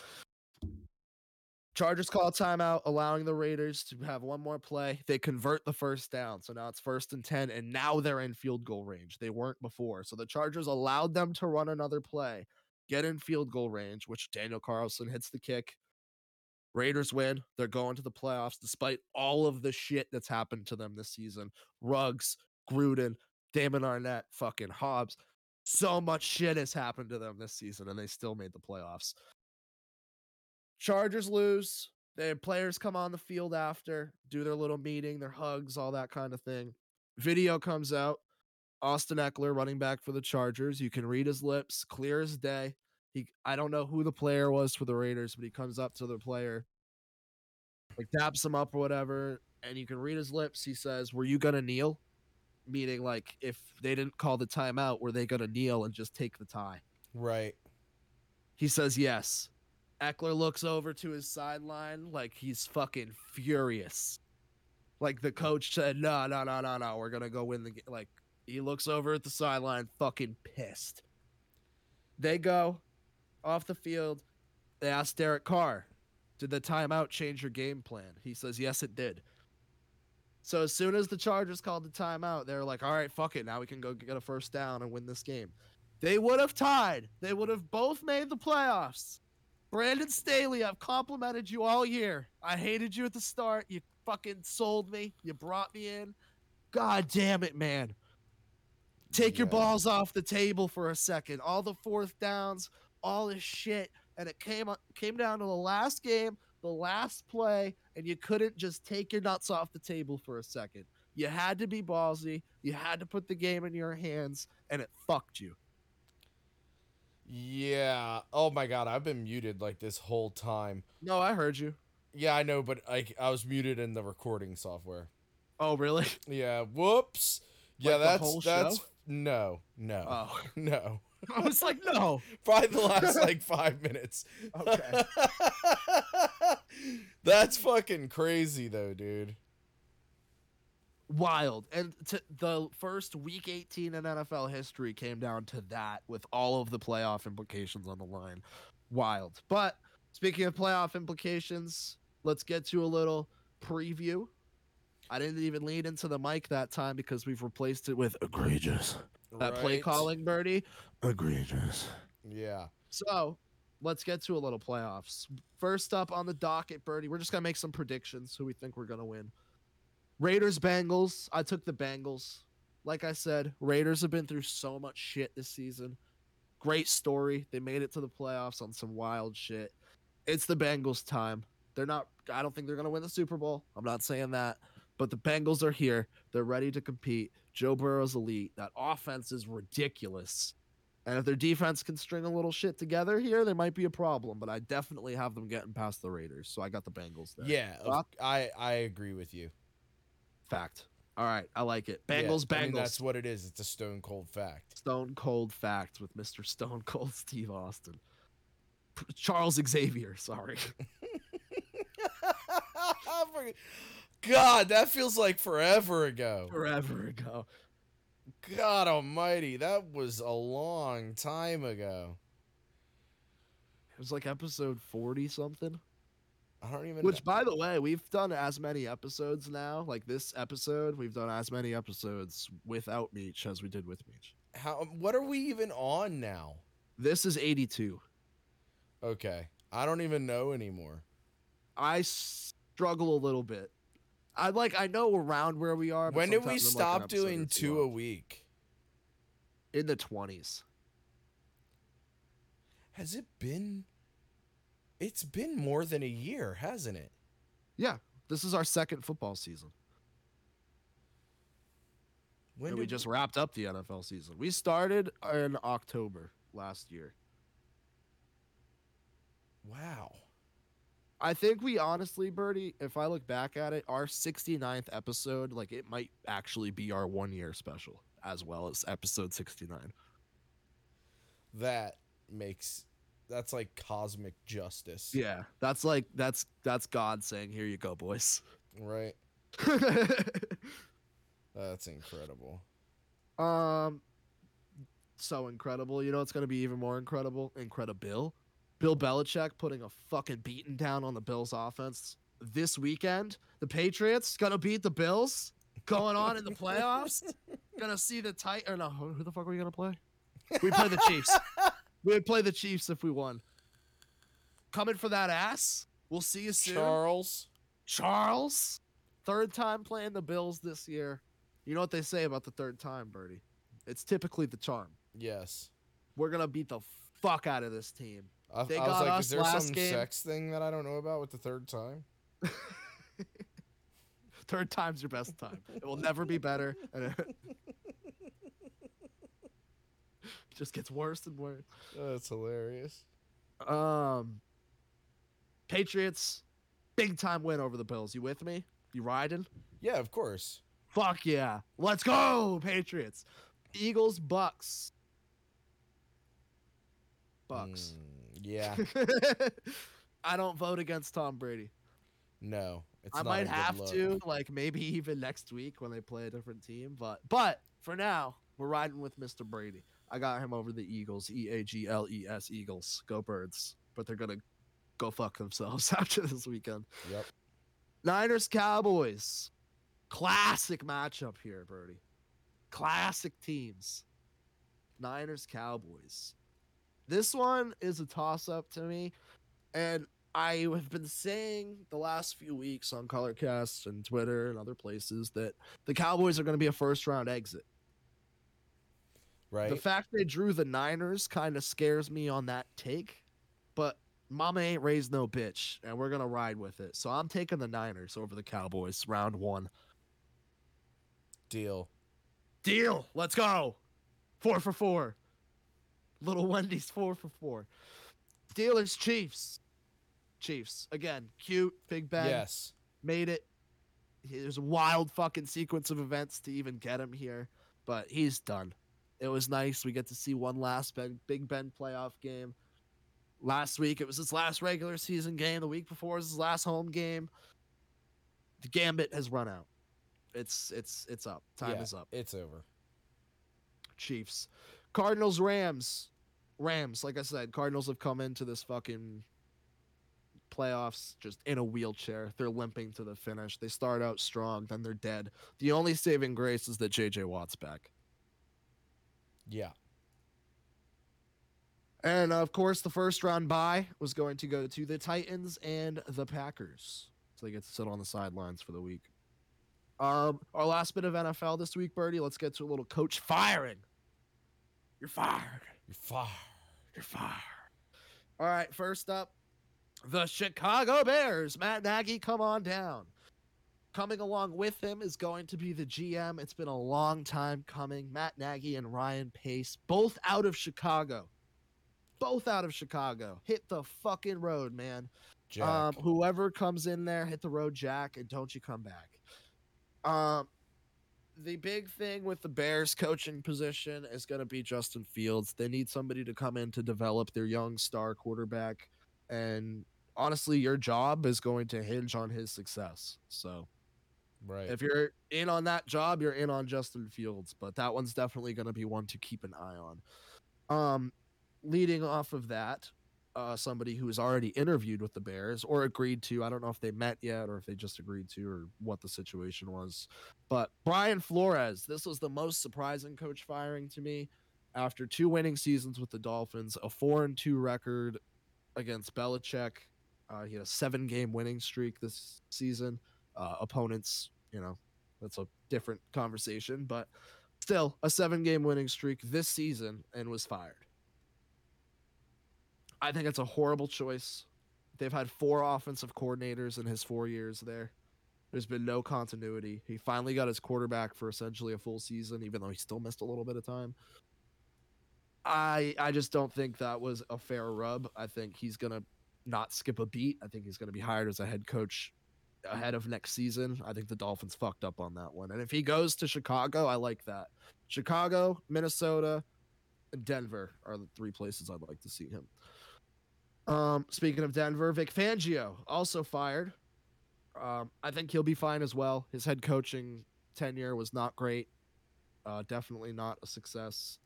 Chargers call timeout, allowing the Raiders to have one more play. They convert the first down. So now it's first and 10, and now they're in field goal range. They weren't before. So the Chargers allowed them to run another play, get in field goal range, which Daniel Carlson hits the kick. Raiders win. They're going to the playoffs despite all of the shit that's happened to them this season. Ruggs, Gruden, Damon Arnette, fucking Hobbs. So much shit has happened to them this season, and they still made the playoffs. Chargers lose. Their players come on the field after, do their little meeting, their hugs, all that kind of thing. Video comes out. Austin Ekeler, running back for the Chargers. You can read his lips, clear as day. He I don't know who the player was for the Raiders, but he comes up to the player, like taps him up or whatever, and you can read his lips. He says, "Were you gonna kneel?" Meaning, like, if they didn't call the timeout, were they gonna kneel and just take the tie? Right. He says yes. Ekeler looks over to his sideline like he's fucking furious. Like the coach said, no, no, no, no, no, we're gonna go win the game. Like he looks over at the sideline, fucking pissed. They go, off the field. They asked Derek Carr, did the timeout change your game plan? He says, yes, it did. So as soon as the Chargers called the timeout, they're like, all right, fuck it. Now we can go get a first down and win this game. They would have tied. They would have both made the playoffs. Brandon Staley, I've complimented you all year. I hated you at the start. You fucking sold me. You brought me in. God damn it, man. Take yeah. your balls off the table for a second. All the fourth downs, all this shit, and it came came down to the last game, the last play, and you couldn't just take your nuts off the table for a second. You had to be ballsy. You had to put the game in your hands, and it fucked you. Yeah. Oh my god, I've been muted like this whole time. No, I heard you. Yeah, I know, but I I was muted in the recording software. Oh, really? Yeah. Whoops. Yeah, Like the that's whole that's show? no, no, Oh, no. I was like, no. Probably the last like five minutes. Okay. that's fucking crazy though, dude. Wild. And to, the first week 18 in NFL history came down to that with all of the playoff implications on the line. Wild. But speaking of playoff implications, let's get to a little preview. I didn't even lean into the mic that time because we've replaced it with egregious. That play calling, Birdie. Egregious. Yeah. So let's get to a little playoffs. First up on the docket, Birdie, we're just gonna make some predictions who we think we're gonna win. Raiders, Bengals. I took the Bengals. Like I said, Raiders have been through so much shit this season. Great story. They made it to the playoffs on some wild shit. It's the Bengals' time. They're not. I don't think they're gonna win the Super Bowl. I'm not saying that, but the Bengals are here. They're ready to compete. Joe Burrow's elite. That offense is ridiculous. And if their defense can string a little shit together here, there might be a problem. But I definitely have them getting past the Raiders. So I got the Bengals there. Yeah. I I agree with you. Fact. All right. I like it. Yeah, Bengals, I mean, Bengals. that's what it is. It's a stone cold fact. Stone cold fact with Mr. Stone Cold Steve Austin. Charles Xavier, sorry. God, that feels like forever ago. Forever ago. God almighty, that was a long time ago. It was like episode 40 something. I don't even Which, by the way, we've done as many episodes now. Like this episode, we've done as many episodes without Meech as we did with Meech. how what are we even on now? This is 82. Okay. I don't even know anymore. I struggle a little bit. I like I know around where we are. When did we I'm like stop doing two a week? in the twenties? Has it been It's been more than a year, hasn't it? Yeah, this is our second football season. When and we just wrapped up the NFL season. We started in October last year. Wow. I think we honestly, Birdie, if I look back at it, our 69th episode, like it might actually be our one year special as well as episode 69. That makes that's like cosmic justice. Yeah, that's like that's that's God saying, "Here you go, boys." Right? That's incredible. um, so incredible. You know, it's gonna be even more incredible. Incredible. Bill Belichick putting a fucking beating down on the Bills offense this weekend. The Patriots gonna beat the Bills. Going on in the playoffs. gonna see the tight or no? Who the fuck are we gonna play? We play the Chiefs. We would play the Chiefs if we won. Coming for that ass. We'll see you soon. Charles. Charles, third time playing the Bills this year. You know what they say about the third time, Birdie? It's typically the charm. Yes. We're gonna beat the fuck out of this team. I, They I was like, us is there last some game. sex thing that I don't know about with the third time? Third time's your best time. It will never be better, and it just gets worse and worse. That's hilarious. Um, Patriots, big time win over the Bills. You with me? You riding? Yeah, of course. Fuck yeah. Let's go, Patriots. Eagles, Bucs. Bucs. Mm, yeah. I don't vote against Tom Brady. No. It's I might have look. to, like maybe even next week when they play a different team. But but for now, we're riding with Mr. Brady. I got him over the Eagles. E A G L E S Eagles. Go birds. But they're gonna go fuck themselves after this weekend. Yep. Niners Cowboys. Classic matchup here, Birdie. Classic teams. Niners Cowboys. This one is a toss up to me. And I have been saying the last few weeks on Colorcast and Twitter and other places that the Cowboys are going to be a first round exit. Right. The fact they drew the Niners kind of scares me on that take, but Mama ain't raised no bitch, and we're gonna ride with it. So I'm taking the Niners over the Cowboys, round one. Deal. Deal. Let's go. Four for four. Little Wendy's four for four. Steelers Chiefs. Chiefs again. Cute. Big Ben Yes. made it. There's a wild fucking sequence of events to even get him here, but he's done. It was nice. We get to see one last ben, Big Ben playoff game. Last week it was his last regular season game. The week before was his last home game. The gambit has run out. It's it's it's up. Time Yeah, is up. It's over. Chiefs. Cardinals, Rams. Rams, like I said, Cardinals have come into this fucking playoffs just in a wheelchair. They're limping to the finish. They start out strong, then they're dead. The only saving grace is that JJ Watt's back. Yeah. And of course, the first round bye was going to go to the Titans and the Packers. So they get to sit on the sidelines for the week. Um, our last bit of NFL this week, Birdie. Let's get to a little coach firing. You're fired. You're fired. You're fired. All right, first up, the Chicago Bears. Matt Nagy, come on down. Coming along with him is going to be the GM. It's been a long time coming. Matt Nagy and Ryan Pace, both out of Chicago. Both out of Chicago. Hit the fucking road, man. Jack. Um, whoever comes in there, hit the road, Jack, and don't you come back. Um, the big thing with the Bears coaching position is going to be Justin Fields. They need somebody to come in to develop their young star quarterback, and honestly, your job is going to hinge on his success. So, right. if you're in on that job, you're in on Justin Fields, but that one's definitely going to be one to keep an eye on. Um, leading off of that, uh, somebody who has already interviewed with the Bears or agreed to. I don't know if they met yet or if they just agreed to or what the situation was. But Brian Flores, this was the most surprising coach firing to me after two winning seasons with the Dolphins, a four and two record against Belichick. Uh, he had a seven game winning streak this season. Uh, opponents, you know, that's a different conversation, but still a seven game winning streak this season and was fired. I think it's a horrible choice. They've had four offensive coordinators in his four years there. There's been no continuity. He finally got his quarterback for essentially a full season, even though he still missed a little bit of time. I I just don't think that was a fair rub. I think he's gonna not skip a beat. I think he's gonna be hired as a head coach ahead of next season. I think the Dolphins fucked up on that one. And if he goes to Chicago, I like that. Chicago, Minnesota, and Denver are the three places I'd like to see him. Um, speaking of Denver, Vic Fangio also fired. Um, I think he'll be fine as well. His head coaching tenure was not great. Uh, definitely not a success.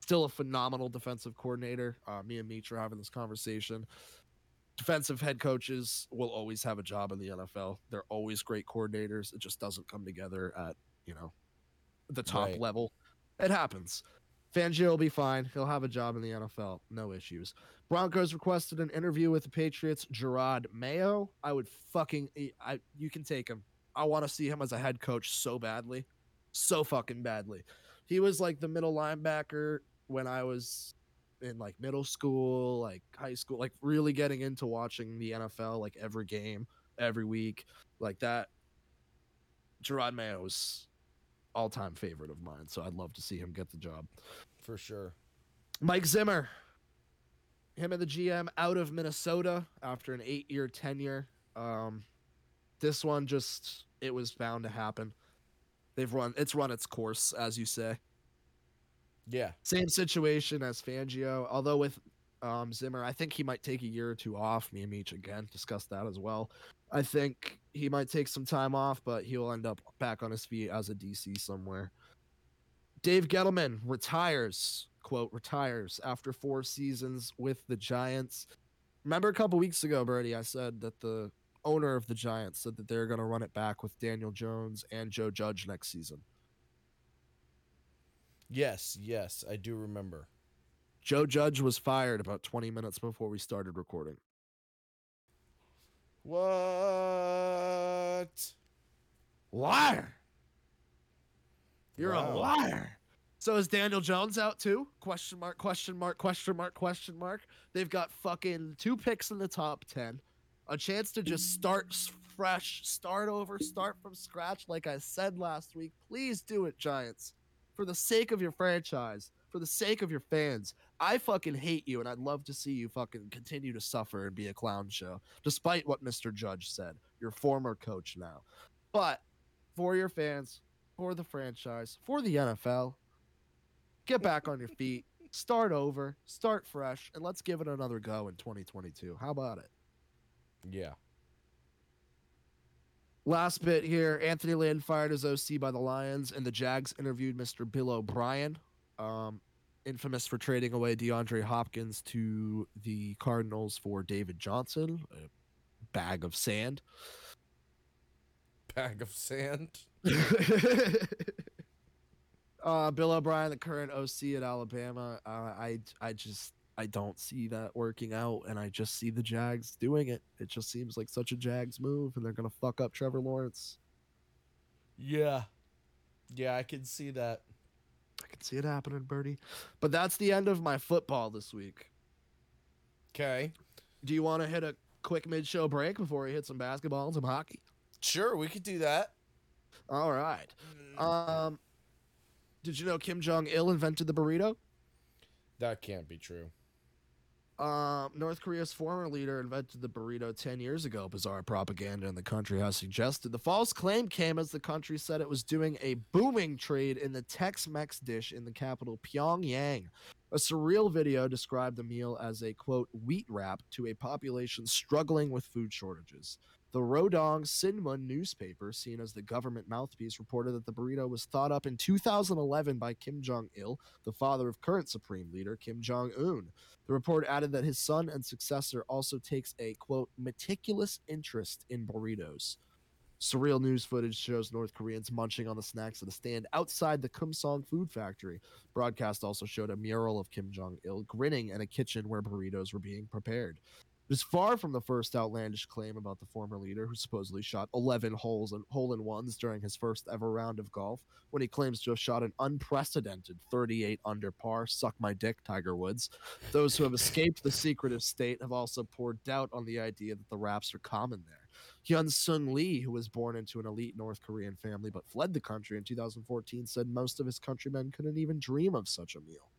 Still a phenomenal defensive coordinator. Uh, me and Meech are having this conversation. Defensive head coaches will always have a job in the NFL. They're always great coordinators. It just doesn't come together at you know the top Right. level. It happens. Fangio will be fine. He'll have a job in the NFL. No issues. Broncos requested an interview with the Patriots. Jerod Mayo. I would fucking. I you can take him. I want to see him as a head coach so badly, so fucking badly. He was like the middle linebacker when I was in like middle school, like high school, like really getting into watching the NFL like every game, every week, like that. Jerod Mayo is all time favorite of mine, so I'd love to see him get the job. for sure. Mike Zimmer, him and the GM out of Minnesota after an eight year tenure. Um, this one just it was bound to happen. They've run it's run its course, as you say. Yeah. Same situation as Fangio, although with um, Zimmer, I think he might take a year or two off. Me and Meech again discussed that as well. I think he might take some time off, but he'll end up back on his feet as a DC somewhere. Dave Gettleman retires, quote, retires after four seasons with the Giants. Remember a couple weeks ago, Birdie, I said that the owner of the Giants said that they're going to run it back with Daniel Jones and Joe Judge next season. Yes, yes, I do remember. Joe Judge was fired about 20 minutes before we started recording. What? Liar. You're a liar. So is Daniel Jones out too? Question mark, question mark, question mark, question mark. They've got fucking two picks in the top 10. A chance to just start fresh, start over, start from scratch like I said last week. Please do it, Giants. For the sake of your franchise, for the sake of your fans, I fucking hate you, and I'd love to see you fucking continue to suffer and be a clown show, despite what Mr. Judge said, your former coach now. But for your fans, for the franchise, for the NFL, get back on your feet, start over, start fresh, and let's give it another go in 2022. How about it? Yeah. Last bit here Anthony Lynn fired as OC by the Lions, and the Jags interviewed Mr. Bill O'Brien, um, infamous for trading away DeAndre Hopkins to the Cardinals for David Johnson, a bag of sand. Bag of sand. uh, Bill O'Brien, the current OC at Alabama, uh, I I just I don't see that working out, and I just see the Jags doing it. It just seems like such a Jags move, and they're gonna fuck up Trevor Lawrence. Yeah. Yeah, I can see that. I can see it happening, Birdie. But that's the end of my football this week. Okay. Do you want to hit a quick mid-show break before we hit some basketball and some hockey? Sure, we could do that. All right. Um, did you know Kim Jong Il invented the burrito? that can't be true. Um, North Korea's former leader invented the burrito 10 years ago, bizarre propaganda in the country has suggested. The false claim came as the country said it was doing a booming trade in the Tex Mex dish in the capital, Pyongyang. A surreal video described the meal as a quote, wheat wrap to a population struggling with food shortages. The Rodong Sinmun newspaper, seen as the government mouthpiece, reported that the burrito was thought up in 2011 by Kim Jong il, the father of current Supreme Leader Kim Jong un. The report added that his son and successor also takes a quote meticulous interest in burritos. Surreal news footage shows North Koreans munching on the snacks at a stand outside the Kumsong food factory. Broadcast also showed a mural of Kim Jong il grinning in a kitchen where burritos were being prepared. It is far from the first outlandish claim about the former leader, who supposedly shot 11 holes and hole in ones during his first ever round of golf, when he claims to have shot an unprecedented 38 under par. Suck my dick, Tiger Woods. Those who have escaped the secretive state have also poured doubt on the idea that the wraps are common there. Hyun Sung Lee, who was born into an elite North Korean family but fled the country in 2014, said most of his countrymen couldn't even dream of such a meal.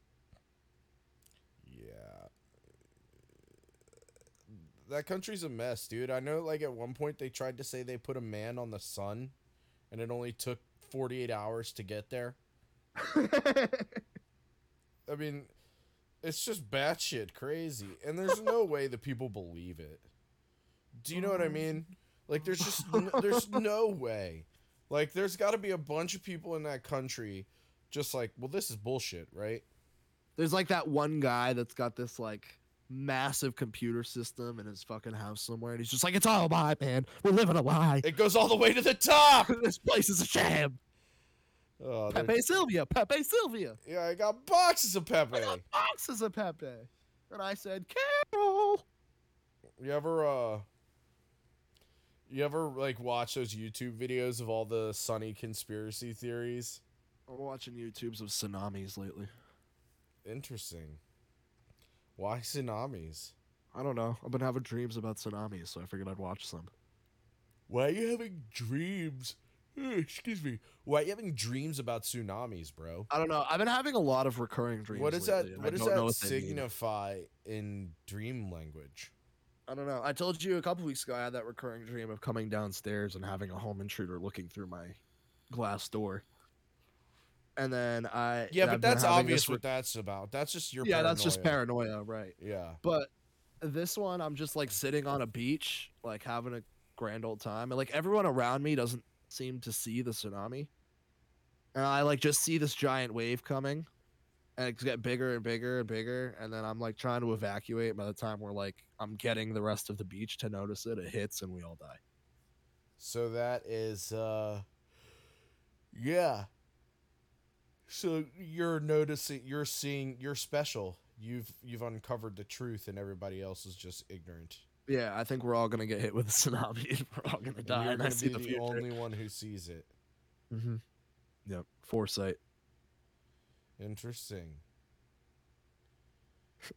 That country's a mess, dude. I know like at one point they tried to say they put a man on the sun and it only took 48 hours to get there. I mean, it's just batshit crazy. And there's no way that people believe it. Do you know what I mean? Like there's just n- there's no way. Like there's got to be a bunch of people in that country just like, well this is bullshit, right? There's like that one guy that's got this like massive computer system in his fucking house somewhere, and he's just like, "It's all a lie, man. We're living a lie. It goes all the way to the top. this place is a sham." Oh, they're- Pepe Sylvia, Pepe Sylvia. yeah, I got boxes of Pepe. I got boxes of Pepe, and I said, "Carol." You ever uh you ever like watch those YouTube videos of all the sunny conspiracy theories? I'm watching YouTubes of tsunamis lately. Interesting. Why tsunamis? I don't know. I've been having dreams about tsunamis, so I figured I'd watch some. Why are you having dreams? Eh, Excuse me. Why are you having dreams about tsunamis, bro? I don't know. I've been having a lot of recurring dreams. what does that what does that what signify in dream language? I don't know. I told you a couple weeks ago I had that recurring dream of coming downstairs and having a home intruder looking through my glass door. And then I Yeah, but that's obvious this what that's about. That's just your yeah, that's just paranoia. paranoia, right? Yeah. But this one, I'm just like sitting on a beach, like having a grand old time, and like everyone around me doesn't seem to see the tsunami, and I like just see this giant wave coming, and it's get bigger and bigger and bigger, and then I'm like trying to evacuate. By the time we're like, I'm getting the rest of the beach to notice it, it hits and we all die. So that is uh yeah. So you're noticing you're seeing you're special. You've you've uncovered the truth and everybody else is just ignorant. Yeah, I think we're all gonna get hit with a tsunami, and we're all gonna And die. you're And I gonna see be the, the, future. only one who sees it. Mm-hmm. Yep, foresight. Interesting.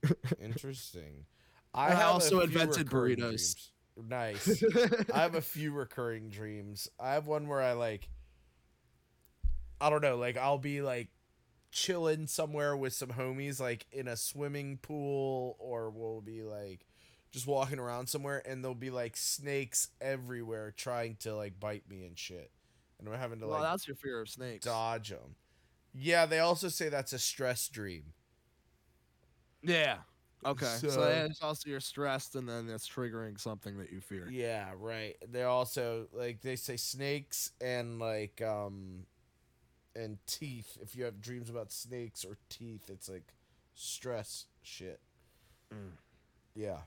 Interesting. I a also invented burritos. dreams. Nice. I have a few recurring dreams. I have one where I like I don't know, like I'll be like chilling somewhere with some homies, like in a swimming pool, or we'll be like just walking around somewhere, and there'll be like snakes everywhere trying to like bite me and shit, and I'm having to well, like that's your fear of snakes. dodge them. Yeah, they also say that's a stress dream. Yeah. Okay. So, So- it's also you're stressed, and then it's triggering something that you fear. Yeah, right. They're also like they say snakes and like um and teeth. If you have dreams about snakes or teeth, it's like stress shit. Mm. Yeah.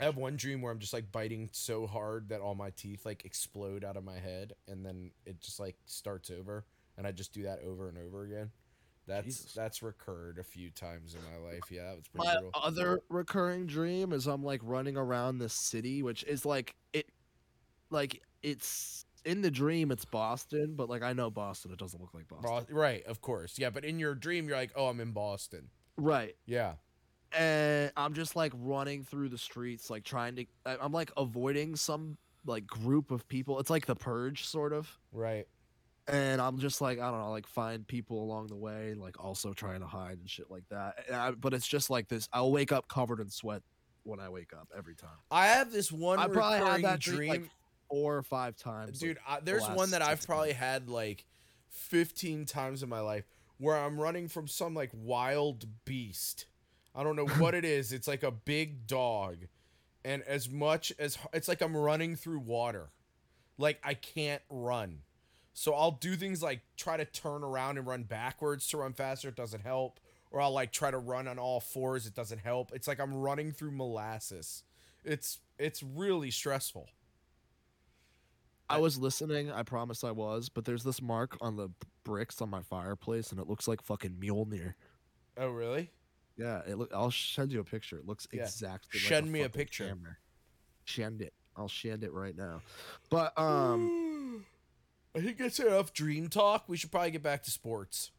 I have one dream where I'm just like biting so hard that all my teeth like explode out of my head and then it just like starts over and I just do that over and over again. That's Jesus. that's recurred a few times in my life. Yeah, that was pretty My brutal. other recurring dream is I'm like running around the city, which is like it, like it's in the dream it's Boston, but like I know Boston, it doesn't look like Boston. Bro- right, of course. Yeah, but in your dream you're like, "Oh, I'm in Boston." Right. Yeah. and I'm just like running through the streets, like trying to. I'm like avoiding some like group of people. It's like the purge, sort of. Right. And I'm just like I don't know, like find people along the way, like also trying to hide and shit like that. I, but it's just like this. I'll wake up covered in sweat when I wake up every time. I have this one I probably had recurring that dream, dream like four or five times, dude. like, I, there's last one that I've probably months. had like 15 times in my life where I'm running from some like wild beast. I don't know what it is. It's like a big dog, and as much as it's like I'm running through water, like I can't run. So I'll do things like try to turn around and run backwards to run faster. It doesn't help. Or I'll like try to run on all fours. It doesn't help. It's like I'm running through molasses. It's it's really stressful. I was listening. I promise I was, but there's this mark on the bricks on my fireplace, and it looks like fucking Mjolnir. Oh really? Yeah, it look. I'll send you a picture. It looks Yeah. exactly. like Send me a picture. Send it. I'll send it right now. But um, I think that's enough dream talk. We should probably get back to sports.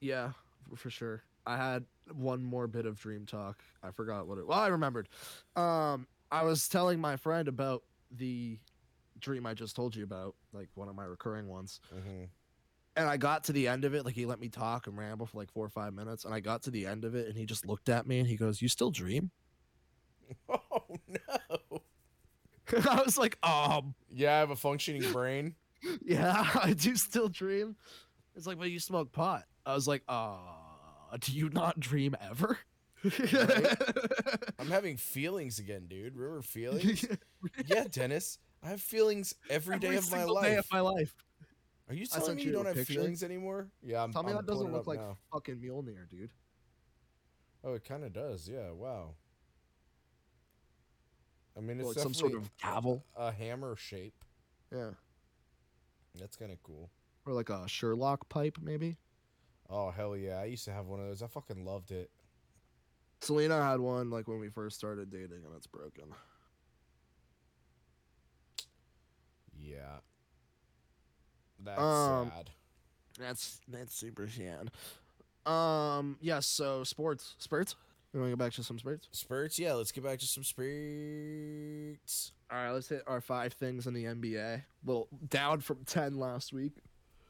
yeah, for sure. I had one more bit of dream talk. I forgot what it. Well, I remembered. Um, I was telling my friend about the dream I just told you about, like one of my recurring ones. Mm-hmm. And I got to the end of it, like he let me talk and ramble for like four or five minutes, and I got to the end of it, and he just looked at me and he goes, "You still dream?" Oh no. I was like, um, Yeah, I have a functioning brain. yeah, I do still dream. It's like, but you smoke pot. I was like, uh, do you not dream ever? I'm having feelings again, dude. Remember feelings? yeah, Dennis. I have feelings every day of my single life. day of my life. Are you I telling me you you don't have picture. feelings anymore? Yeah, I'm. Tell me I'm that doesn't look like now. fucking Mjolnir, dude. Oh, it kind of does. Yeah. Wow. I mean, it's Or like some sort of gavel. a hammer shape. Yeah. That's kind of cool. Or like a Sherlock pipe, maybe. Oh hell yeah! I used to have one of those. I fucking loved it. Selena had one like when we first started dating, and it's broken. Yeah. That's Um, sad. That's that's super sad. Um. Yes. so sports. Spurts. You want to go back to some spurts? Spurts, yeah. Let's get back to some spurts. All right. Let's hit our five things in the NBA. Well, down from ten last week.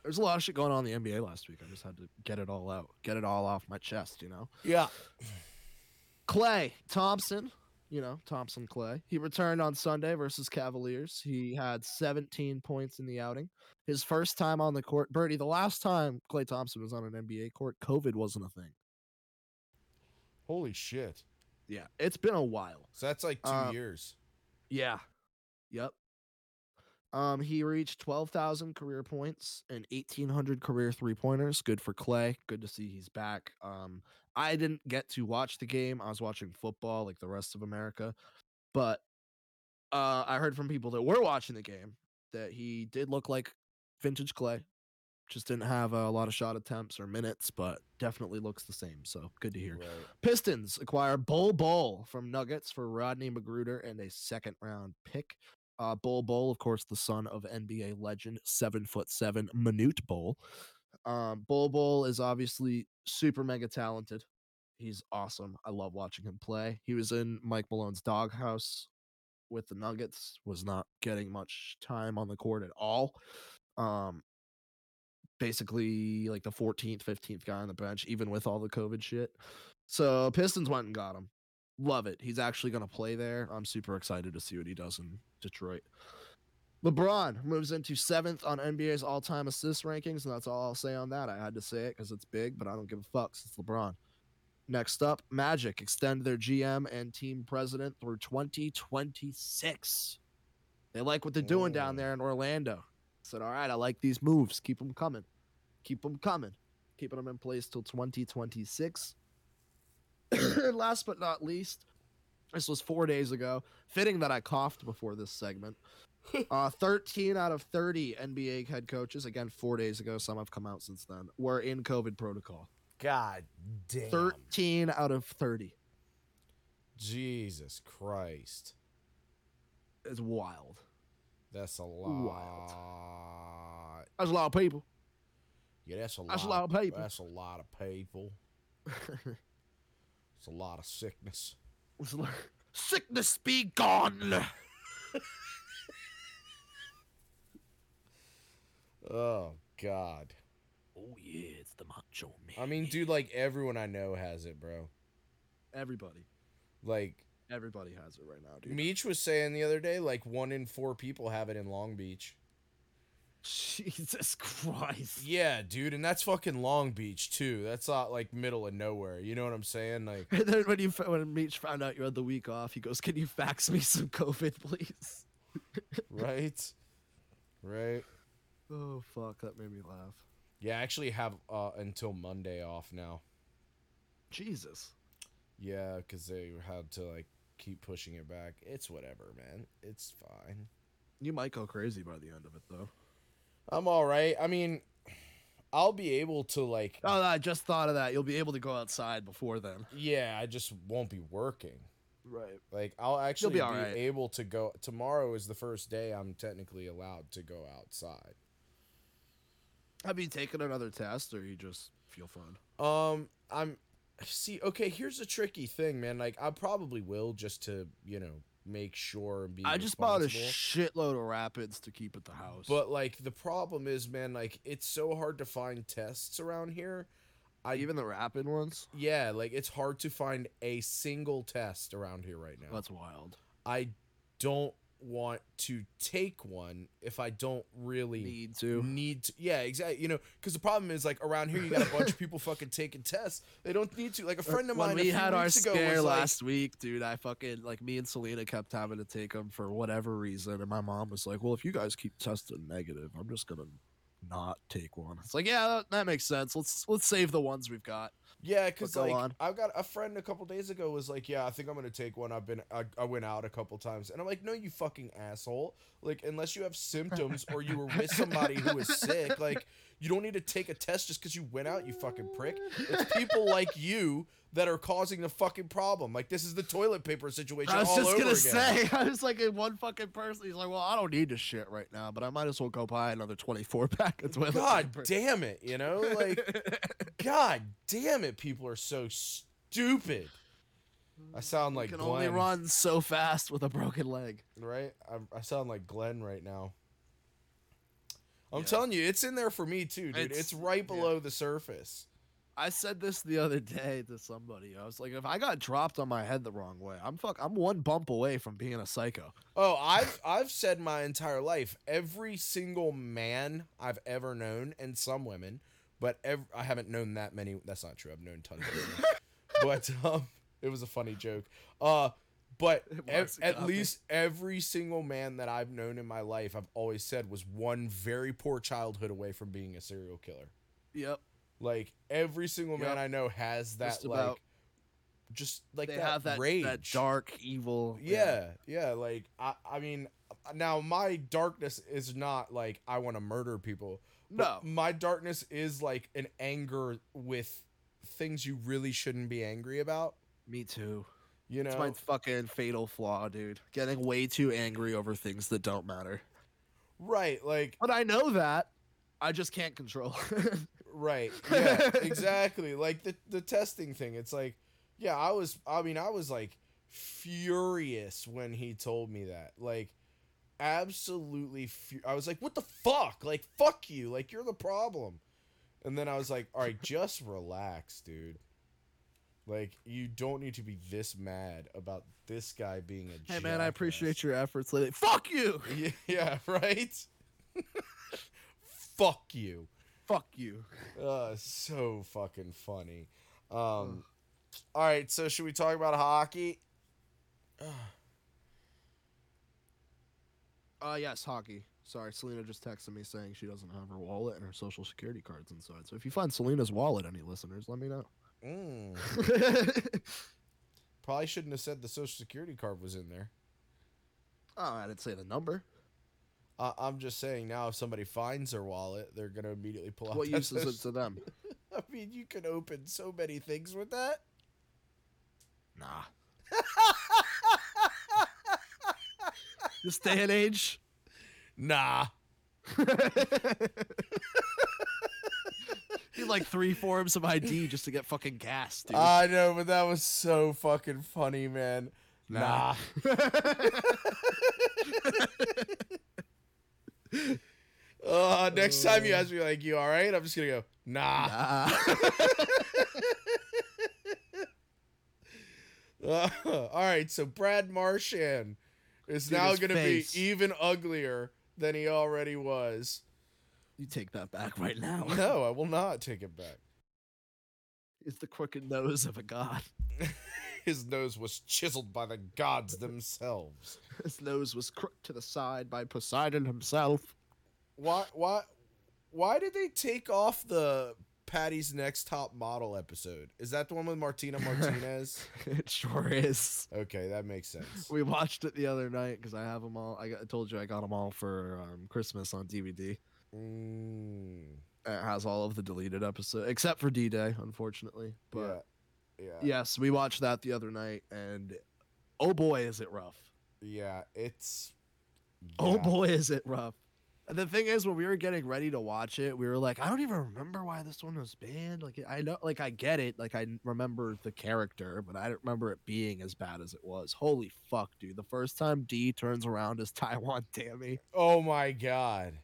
There's a lot of shit going on in the NBA last week. I just had to get it all out, get it all off my chest. You know. Yeah. Klay Thompson, you know, Thompson Klay. He returned on Sunday versus Cavaliers. He had 17 points in the outing. His first time on the court. Birdie, the last time Klay Thompson was on an NBA court, COVID wasn't a thing. Holy shit. Yeah, it's been a while. So that's like two Um, years. Yeah. Yep. Um, he reached 12,000 career points and 1,800 career three pointers. Good for Klay. Good to see he's back. Um, I didn't get to watch the game. I was watching football like the rest of America, but uh, I heard from people that were watching the game that he did look like vintage Klay. Just didn't have a lot of shot attempts or minutes, but definitely looks the same. So good to hear. Right. Pistons acquire Bol Bol from Nuggets for Rodney McGruder and a second round pick. Uh, Bol Bol, of course, the son of NBA legend, seven foot seven Manute Bol. Um, Bol Bol is obviously super mega talented. He's awesome. I love watching him play. He was in Mike Malone's doghouse with the Nuggets, was not getting much time on the court at all. Um, basically like the 14th, 15th guy on the bench, even with all the COVID shit. So Pistons went and got him. Love it. He's actually going to play there. I'm super excited to see what he does in Detroit. LeBron moves into seventh on NBA's all time assist rankings, and that's all I'll say on that. I had to say it because it's big, but I don't give a fuck. It's LeBron. Next up, Magic extend their GM and team president through 2026. They like what they're doing down Oh. there in Orlando. Said, all right, I like these moves. Keep them coming. Keep them coming. Keeping them in place till 2026. and last but not least, this was four days ago. Fitting that I coughed before this segment. uh, 13 out of 30 NBA head coaches, again, four days ago, some have come out since then, were in COVID protocol. God damn. 13 out of 30 Jesus Christ. is wild. That's a lot. Wild. That's a lot of people. Yeah, that's a lot. That's a lot of people. That's a lot of people. It's a lot of sickness. Sickness be gone. Oh God. Oh yeah, it's the macho man. I mean, dude, like everyone I know has it, bro. everybody, Like everybody has it right now, dude. Meech was saying the other day, like one in four people have it in Long Beach. Jesus Christ. Yeah, dude, and that's fucking Long Beach too. That's not like middle of nowhere. You know what I'm saying? Like, And then when you when Meech found out you had the week off, he goes, "Can you fax me some COVID, please?" right, right. Oh fuck, that made me laugh. Yeah, I actually have uh, until Monday off now. Jesus. Yeah, because they had to like keep pushing it back. It's whatever, man. It's fine. You might go crazy by the end of it, though. I'm all right. I mean, I'll be able to like. Oh, I just thought of that. You'll be able to go outside before then. Yeah, I just won't be working. Right. Like I'll actually be be, alright. able to go. Tomorrow is the first day I'm technically allowed to go outside. Have you taken another test, or you just feel fine? Um, I'm see. Okay, here's a tricky thing, man. Like I probably will just to you know make sure and be. I just bought a shitload of rapids to keep at the house. But like the problem is, man, like it's so hard to find tests around here. I even the rapid ones, yeah, like it's hard to find a single test around here right now. that's wild. I don't want to take one if I don't really Need to. need to. Yeah, exactly. You know, because the problem is like around here you got a bunch of people fucking taking tests. They don't need to. Like a uh, friend of when mine. we a few had our scare was like- last week, dude, I fucking like me and Selena kept having to take them for whatever reason, and my mom was like, "Well, if you guys keep testing negative, I'm just gonna not take one." It's like, yeah, that, that makes sense. Let's let's save the ones we've got. Yeah, because like on. I've got a friend a couple days ago was like, yeah, I think I'm gonna take one. I've been I, I went out a couple times, and I'm like, no, you fucking asshole. Like unless you have symptoms or you were with somebody who is sick, like you don't need to take a test just because you went out. You fucking prick. It's people like you that are causing the fucking problem. Like this is the toilet paper situation I was all just over gonna again. say, I was like, in one fucking person, he's like, "Well, I don't need to shit right now, but I might as well go buy another 24 pack of toilet God paper." damn it, you know, like God damn it, people are so stupid. I sound like you can Glenn. only run so fast with a broken leg. right? I, I sound like Glenn right now. I'm Yeah. telling you, it's in there for me too, dude. It's, It's- right yeah. below the surface. I said this the other day to somebody. I was like, if I got dropped on my head the wrong way, I'm fuck. I'm one bump away from being a psycho. Oh, I've I've said my entire life, every single man I've ever known, and some women, but ev- I haven't known that many. That's not true. I've known tons of women, but um, it was a funny joke. Uh, but ev- at least every single man that I've known in my life, I've always said was one very poor childhood away from being a serial killer. Yep. Like every single man I know has that Just like about- just like they that, have that rage. that dark evil. Yeah, yeah. Like I, I mean, now my darkness is not like I want to murder people. No. my darkness is like an anger with things you really shouldn't be angry about. Me too. You know, It's my fucking fatal flaw, dude. Getting way too angry over things that don't matter. right? Like, But I know that. I just can't control. right? Yeah, exactly. Like the the testing thing. It's like, yeah, I was. I mean, I was like furious when he told me that. Like, absolutely. Fu- I was like, what the fuck? Like, fuck you. Like, you're the problem. And then I was like, all right, just relax, dude. Like, you don't need to be this mad about this guy being a Hey man, I appreciate your efforts lately. Fuck you. Yeah, yeah right? Fuck you. Fuck you. Uh, so fucking funny. Um, all right, so should we talk about hockey? Uh yes, hockey. Sorry, Selena just texted me saying she doesn't have her wallet and her social security cards inside. So if you find Selena's wallet, any listeners, let me know. Mm. Probably shouldn't have said the social security card was in there. oh, I didn't say the number. Uh, I'm just saying now, if somebody finds their wallet, they're gonna immediately pull out. What use is it to them? I mean, you can open so many things with that. Nah. this day and age. Nah. Need like three forms of ID just to get fucking gas, dude. I know, but that was so fucking funny, man. Nah. Uh, next time you Uh. ask me like, "You all right?" I'm just gonna go, "Nah." Nah. Uh, all right, so Brad Marchand is Dude, now gonna face. be even uglier than he already was. you take that back right now. No, I will not take it back. It's the crooked nose of a god. His nose was chiseled by the gods themselves. His nose was crooked to the side by Poseidon himself. Why? Why? Why did they take off the Paddy's Next Top Model episode? Is that the one with Martina Martinez? it sure is. okay, that makes sense. We watched it the other night because I have them all. I, got, I told you I got them all for um, Christmas on DVD. Mm, It has all of the deleted episodes except for Dee Day, unfortunately. But yeah, yeah, yes, we watched that the other night, and oh boy, is it rough! yeah. It's. Oh boy, is it rough! And the thing is, when we were getting ready to watch it, we were like, I don't even remember why this one was banned. Like, I know, like, I get it. Like, I remember the character, but I don't remember it being as bad as it was. Holy fuck, dude! The first time Dee turns around as Taiwan Tammy. Oh my god.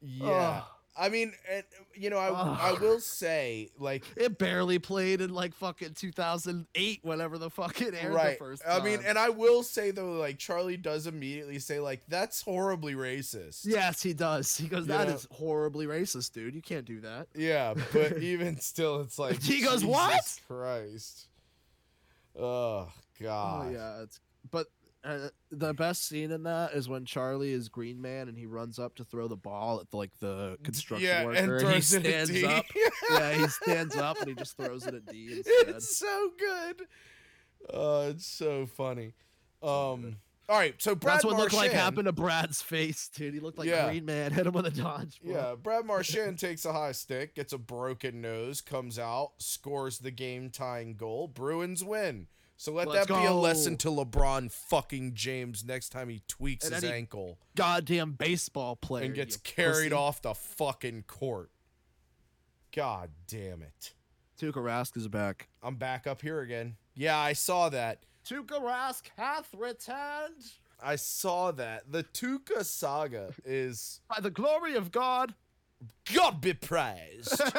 Yeah. Ugh. I mean, and, you know, I I will say like It barely played in like fucking 2008, whenever the fucking aired right. the first I mean, and I will say though, like Charlie does immediately say like that's horribly racist. yes, he does. He goes, "That is horribly racist, dude. You can't do that." Yeah, but even still, it's like He goes, Jesus "What?" Christ. Oh God. Oh yeah, it's but uh, the best scene in that is when Charlie is Green Man and he runs up to throw the ball at like the construction yeah, worker. and he it at stands Dee. up. yeah, he stands up and he just throws it at Dee instead. it's so good. Uh, it's so funny. Um. All right, so Brad That's what looked like happened to Brad's face, dude. He looked like Yeah. Green Man hit him with a dodgeball. Yeah, Brad Marchand takes a high stick, gets a broken nose, comes out, scores the game tying goal. Bruins win. So let Let's that be a lesson to LeBron fucking James next time he tweaks And his ankle goddamn baseball player and gets carried pussy. off the fucking court. God damn it. Tuukka Rask is back. I'm back up here again. Yeah, I saw that. Tuukka Rask hath returned I saw that. The Tuukka saga is by the glory of God. God be praised.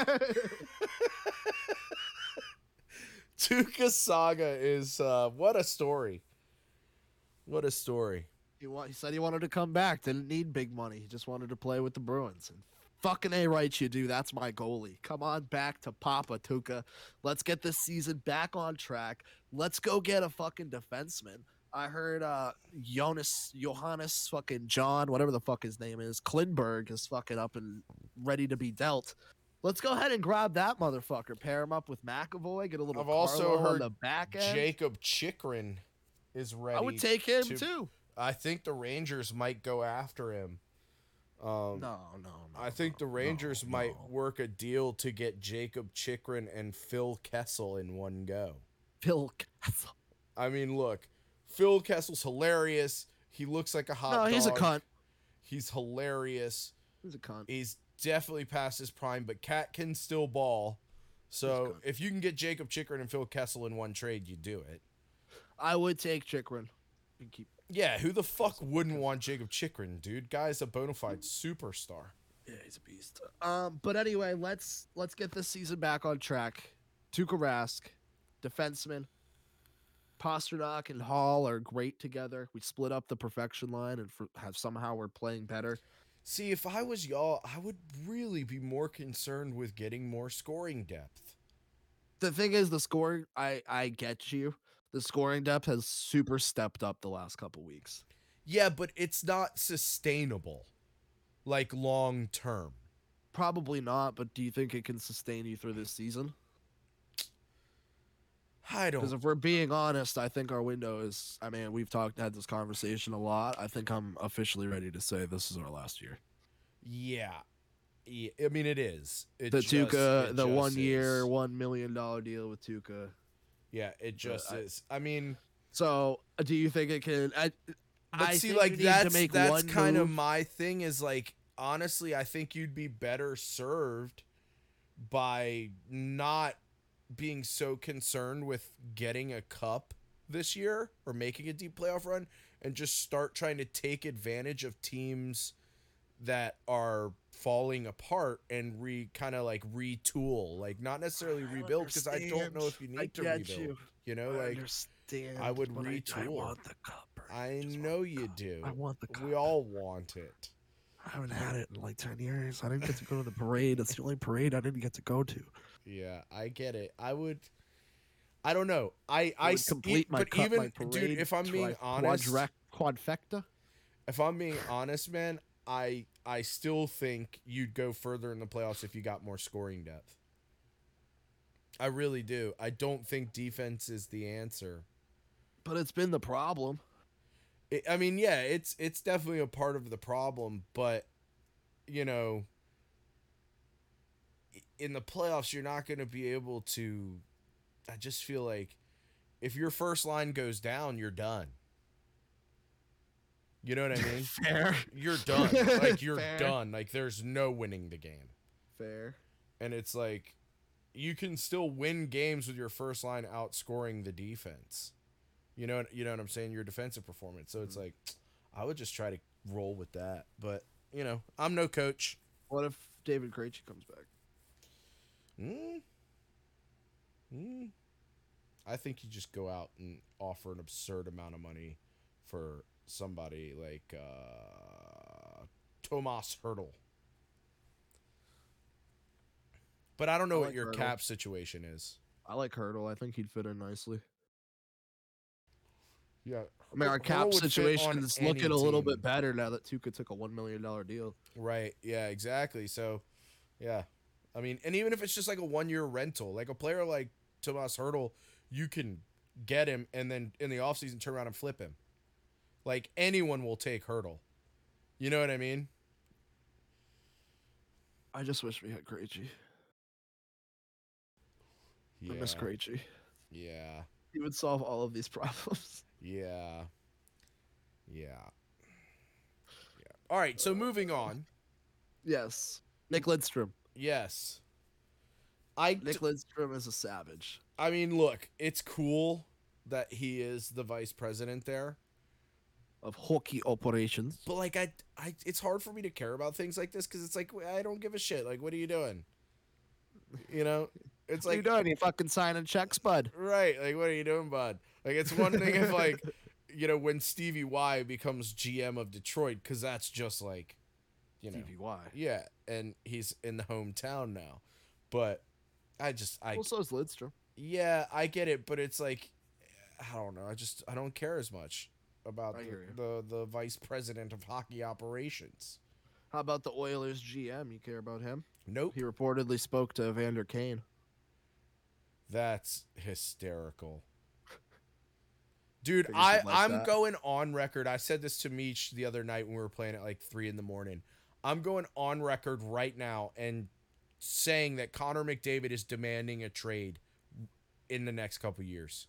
Tuukka saga is uh what a story. What a story. he, wa- he said he wanted to come back. Didn't need big money. He just wanted to play with the Bruins. And fucking a right you do. That's my goalie. Come on back to Papa Tuukka. Let's get this season back on track. Let's go get a fucking defenseman. I heard uh Jonas Johannes fucking John, whatever the fuck his name is, Klingberg is fucking up and ready to be dealt. Let's go ahead and grab that motherfucker. Pair him up with McAvoy. Get a little. I've also Carlo on heard the back end. Jakob Chychrun is ready. I would take him to- too. I think the Rangers might go after him. Um No, no, no. I think the Rangers no, might no. work a deal to get Jakob Chychrun and Phil Kessel in one go. Phil Kessel. I mean, look, Phil Kessel's hilarious. He looks like a hot dog. No, he's a dog. cunt. He's hilarious. He's a cunt. He's definitely past his prime, but Cat can still ball. So if you can get Jakob Chychrun and Phil Kessel in one trade, you do it. I would take Chychrun. And keep. Yeah, who the fuck wouldn't want Jakob Chychrun, dude? Guy's a bona fide superstar. Yeah, he's a beast. Um, but anyway, let's let's get this season back on track. Tuukka Rask, defenseman. Pastrnak and Hall are great together. We split up the perfection line and for, have somehow we're playing better. See, if I was y'all, I would really be more concerned with getting more scoring depth. The thing is, the scoring. I I get you. The scoring depth has super stepped up the last couple weeks. Yeah, but it's not sustainable, like long term. Probably not, but do you think it can sustain you through this season? I Because don't. if we're being honest, I think our window is. I mean, we've talked, had this conversation a lot. I think I'm officially ready to say this is our last year. Yeah. yeah. I mean, it is. It The just- Tuukka, the one year, one million dollar deal with Tuukka. Yeah, it just I- is. I mean, So, uh, do you think it can? I, I see, like that's that's kind of my thing. Is like honestly, I think you'd be better served by not being so concerned with getting a cup this year or making a deep playoff run and just start trying to take advantage of teams that are falling apart and re kind of like retool like not necessarily I rebuild because i don't know if you need I to rebuild you. you know I like understand. I would I, I retool. want the cup. I want know you cup. do I want the cup. we all want it I haven't had it in like ten years. I didn't get to go to the parade. It's the only parade I didn't get to go to. Yeah, I get it. I would. I don't know. I I complete my but even my dude, parade if I'm being honest, quadfecta. if I'm being honest, man, I I still think you'd go further in the playoffs if you got more scoring depth. I really do. I don't think defense is the answer. But it's been the problem. It, I mean, yeah, it's it's definitely a part of the problem, but you know, in the playoffs, you're not going to be able to. I just feel like if your first line goes down, you're done. You know what I mean? Fair. You're done. Like you're Fair. done. Like there's no winning the game. Fair. And it's like you can still win games with your first line outscoring the defense. You know you know what I'm saying? Your defensive performance. So it's Mm-hmm. like I would just try to roll with that. But, you know, I'm no coach. What if David Krejci comes back? Mm. Mm. I think you just go out and offer an absurd amount of money for somebody like uh Tomas Hertl. But I don't know I what your Hertl. cap situation is. I like Hertl. I think he'd fit in nicely. Yeah. I mean, our cap situation is any looking a little bit better now that Tuukka took a one million dollar deal. Right. Yeah, exactly. So, yeah. I mean, and even if it's just like a one year rental, like a player like Tomas Hertl, you can get him and then in the offseason turn around and flip him. Like anyone will take Hertl. You know what I mean? I just wish we had Krejci. Yeah. I miss Krejci. Yeah. He would solve all of these problems. Yeah. Yeah. Yeah. All right, so moving on. yes. Nick Lidstrom. Yes. I Nick Lidstrom is a savage. I mean, look, it's cool that he is the vice president there. of hockey operations. But like I, I, it's hard for me to care about things like this because it's like I don't give a shit. Like, what are you doing? You know, it's What are you like doing? You fucking signing checks, bud. right. Like, what are you doing, bud? Like, it's one thing if like, you know, when Stevie Y becomes GM of Detroit because that's just like, you know, Stevie Y. yeah, and he's in the hometown now. But I just, I, Well, so is Lidstrom. yeah, I get it, but it's like, I don't know. I just, I don't care as much about the, the the vice president of hockey operations. How about the Oilers GM? You care about him? Nope. He reportedly spoke to Evander Kane. That's hysterical. Dude, Figured I, like I'm that. going on record. I said this to Meech the other night when we were playing at like three in the morning. I'm going on record right now and saying that Connor McDavid is demanding a trade in the next couple years.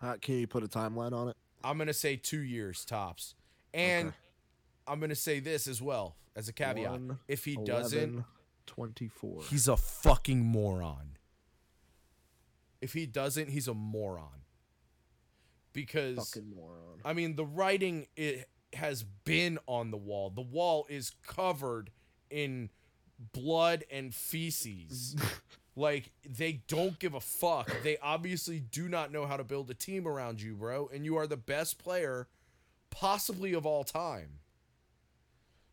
Uh, can you put a timeline on it? I'm gonna say two years tops. And Okay. I'm gonna say this as well as a caveat. One, if he doesn't, 24. he's a fucking moron. If he doesn't, he's a moron. Because fucking moron. I mean, the writing it has been on the wall. The wall is covered in blood and feces. like they don't give a fuck. They obviously do not know how to build a team around you, bro, and you are the best player possibly of all time.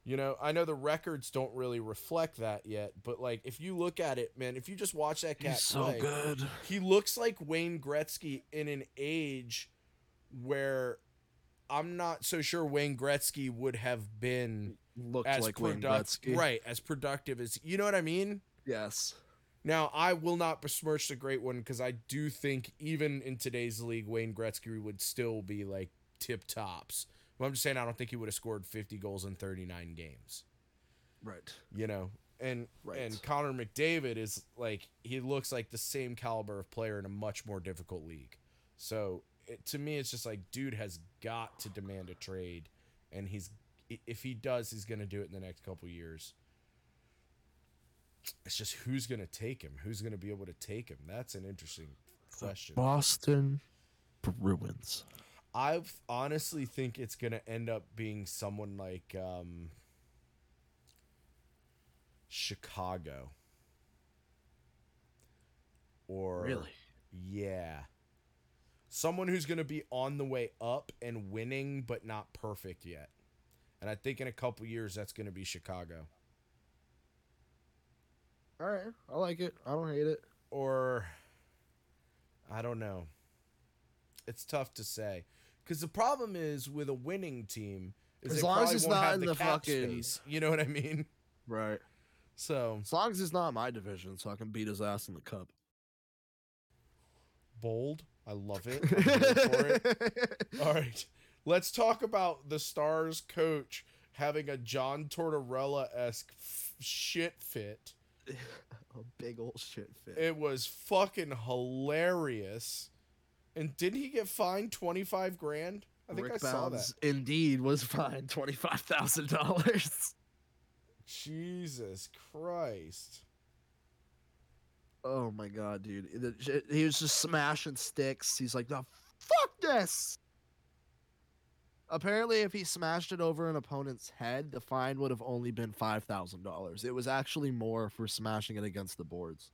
You know, I know the records don't really reflect that yet, but like if you look at it, man, if you just watch that cat He's so play, good. he looks like Wayne Gretzky in an age where I'm not so sure Wayne Gretzky would have been Looked as like Wayne productive, Gretzky. right? As productive as you know what I mean. Yes. Now, I will not besmirch the great one because I do think even in today's league, Wayne Gretzky would still be like tip tops. But I'm just saying I don't think he would have scored 50 goals in 39 games. Right. You know, and Right. and Connor McDavid is like he looks like the same caliber of player in a much more difficult league. So it, to me, it's just like dude has got to demand a trade, and he's if he does, he's gonna do it in the next couple years. It's just who's gonna take him? Who's gonna be able to take him? That's an interesting question. Boston Bruins. I honestly think it's gonna end up being someone like um, Chicago. Or Really? yeah, someone who's gonna be on the way up and winning, but not perfect yet. And I think in a couple years that's gonna be Chicago. All right. I like it. I don't hate it. or I don't know. It's tough to say because the problem is with a winning team is As long as it's won't in the, the fucking- space. You know what I mean? Right. So As long as it's not my division, so I can beat his ass in the cup. bold. I love it. It. All right, let's talk about the Stars coach having a John Tortorella esque f- shit fit. A big old shit fit. It was fucking hilarious. And didn't he get fined twenty five grand? I think Rick I saw that. Indeed was fined twenty five thousand dollars. Jesus Christ. Oh my god, dude! He was just smashing sticks. He's like, "No, fuck this." Apparently, if he smashed it over an opponent's head, the fine would have only been five thousand dollars. It was actually more for smashing it against the boards.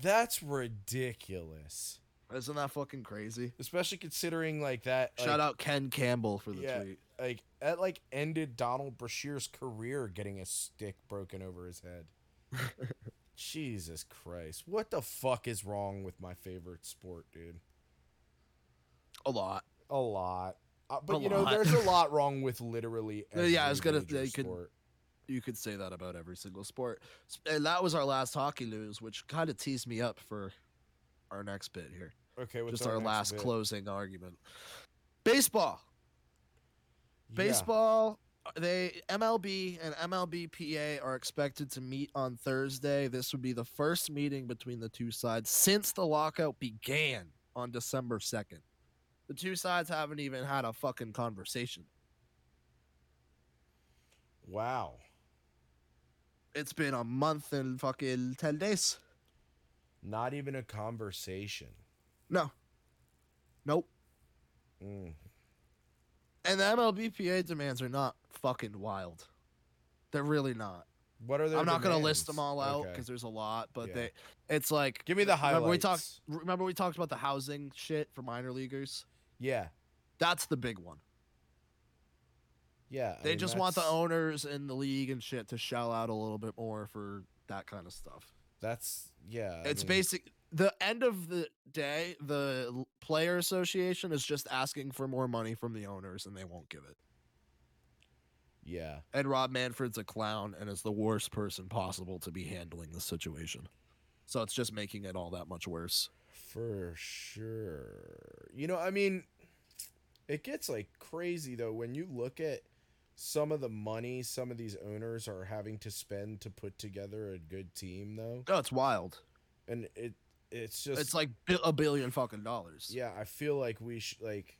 That's ridiculous. Isn't that fucking crazy? Especially considering like that Shout like, out Ken Campbell for the yeah. tweet. like that like ended Donald Brashear's career getting a stick broken over his head. Jesus Christ. What the fuck is wrong with my favorite sport, dude? A lot. A lot. Uh, but A you know, there's a lot wrong with literally every yeah, I was gonna- major could- sport. You could say that about every single sport. And that was our last hockey news, which kind of teased me up for our next bit here. Okay, Just our next last bit? closing argument. Baseball. Yeah. Baseball. They MLB and MLBPA are expected to meet on Thursday. This would be the first meeting between the two sides since the lockout began on December 2nd. The two sides haven't even had a fucking conversation. Wow. It's been a month and fucking 10 days. Not even a conversation. No. Nope. Mm. And the MLBPA demands are not fucking wild. They're really not. What are their I'm not gonna list them all out Okay. because there's a lot, but Yeah. they, it's like Give me the highlights. remember we talked. Remember we talked about the housing shit for minor leaguers. Yeah. That's the big one. Yeah. I They mean, just want the owners in the league and shit to shell out a little bit more for that kind of stuff. That's yeah. I it's mean, basic. The end of the day, the player association is just asking for more money from the owners, and they won't give it. Yeah. And Rob Manfred's a clown and is the worst person possible to be handling the situation. So it's just making it all that much worse. For sure. You know, I mean, it gets like crazy though when you look at some of the money some of these owners are having to spend to put together a good team though. Oh, it's wild. And it it's just It's like a billion fucking dollars. yeah, I feel like we should like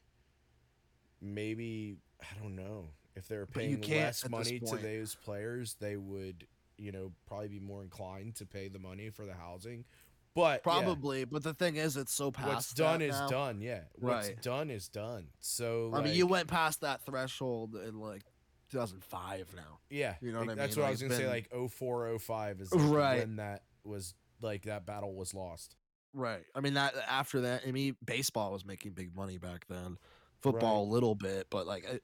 maybe I don't know if they're paying less money to those players, they would you know probably be more inclined to pay the money for the housing. But yeah, Probably, but the thing is, it's so past. what's done is now. done. Yeah, what's Right. done is done. So I mean, you went past that threshold in like 2005 now. Yeah, You know what I mean. that's what I was gonna say. Like 04, 05 is like Right. when that was like that battle was lost. Right. I mean that after that, I mean baseball was making big money back then. Football a little bit, but like it,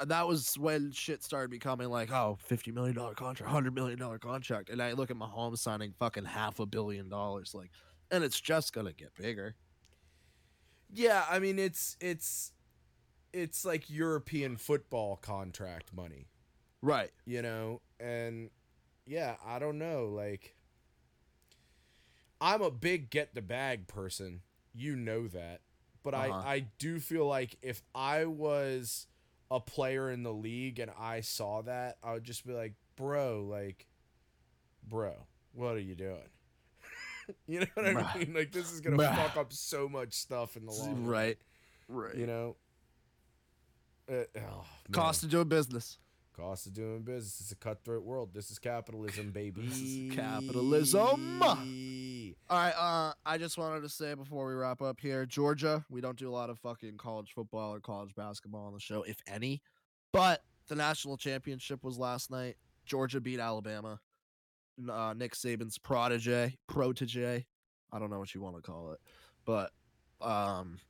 uh, that was when shit started becoming like, oh, 50 million dollar contract, 100 million dollar contract. And I look at Mahomes signing fucking half a billion dollars like and it's just going to get bigger. Yeah, I mean it's it's it's like European football contract money, Right. you know, and yeah, I don't know, like I'm a big get the bag person. You know that. But Uh-huh. I I do feel like if I was a player in the league and I saw that, I would just be like, "Bro, like bro, what are you doing?" you know what I Bruh. mean? Like this is going to Bruh. fuck up so much stuff in the long run, Right. Right. You know? Uh, oh, man. Cost of doing business. Cost of doing business. It's a cutthroat world. This is capitalism, baby. This is capitalism. All right, uh, I just wanted to say before we wrap up here, Georgia, we don't do a lot of fucking college football or college basketball on the show, if any. But the national championship was last night. Georgia beat Alabama. Uh, Nick Saban's protege, protege. I don't know what you want to call it, but um,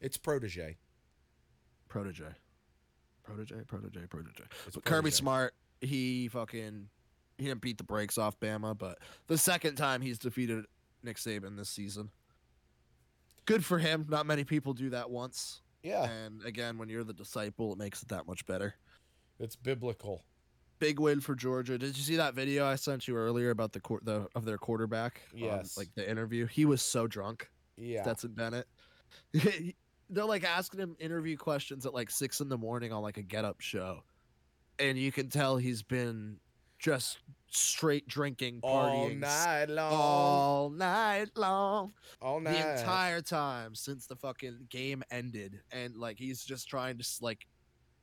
It's protege. protege, protege, protege, protege. It's But Kirby. Smart, he fucking he didn't beat the brakes off Bama, but the second time he's defeated Nick Saban this season. Good for him. Not many people do that once. Yeah, And again, when you're the disciple, it makes it that much better. it's biblical. Big win for Georgia. Did you see that video I sent you earlier about the court the of their quarterback? on, Yes. like the interview. He was so drunk. Yeah. Stetson Bennett. They're like asking him interview questions at like six in the morning on like a get up show. And you can tell he's been just straight drinking, partying all night long. all night long. all night. The entire time since the fucking game ended. And like he's just trying to like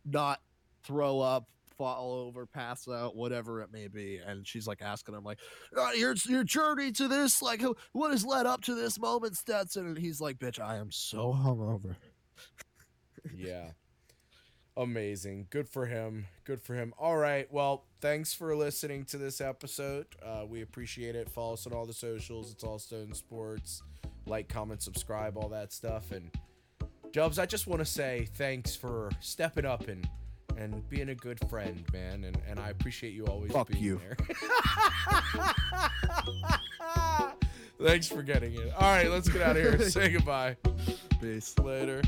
not throw up, fall over, pass out, whatever it may be. And she's like asking him like, uh, your your journey to this, like what has led up to this moment, Stetson? And he's like, bitch, I am so hungover. yeah. Amazing. Good for him. Good for him. All right. Well, thanks for listening to this episode. Uh, we appreciate it. Follow us on all the socials. It's all Stone Sports. Like, comment, subscribe, all that stuff. And Dubs, I just want to say thanks for stepping up and and being a good friend, man. And and I appreciate you always Fuck being you. there. thanks for getting it. All right, let's get out of here. Say goodbye. Peace. Later.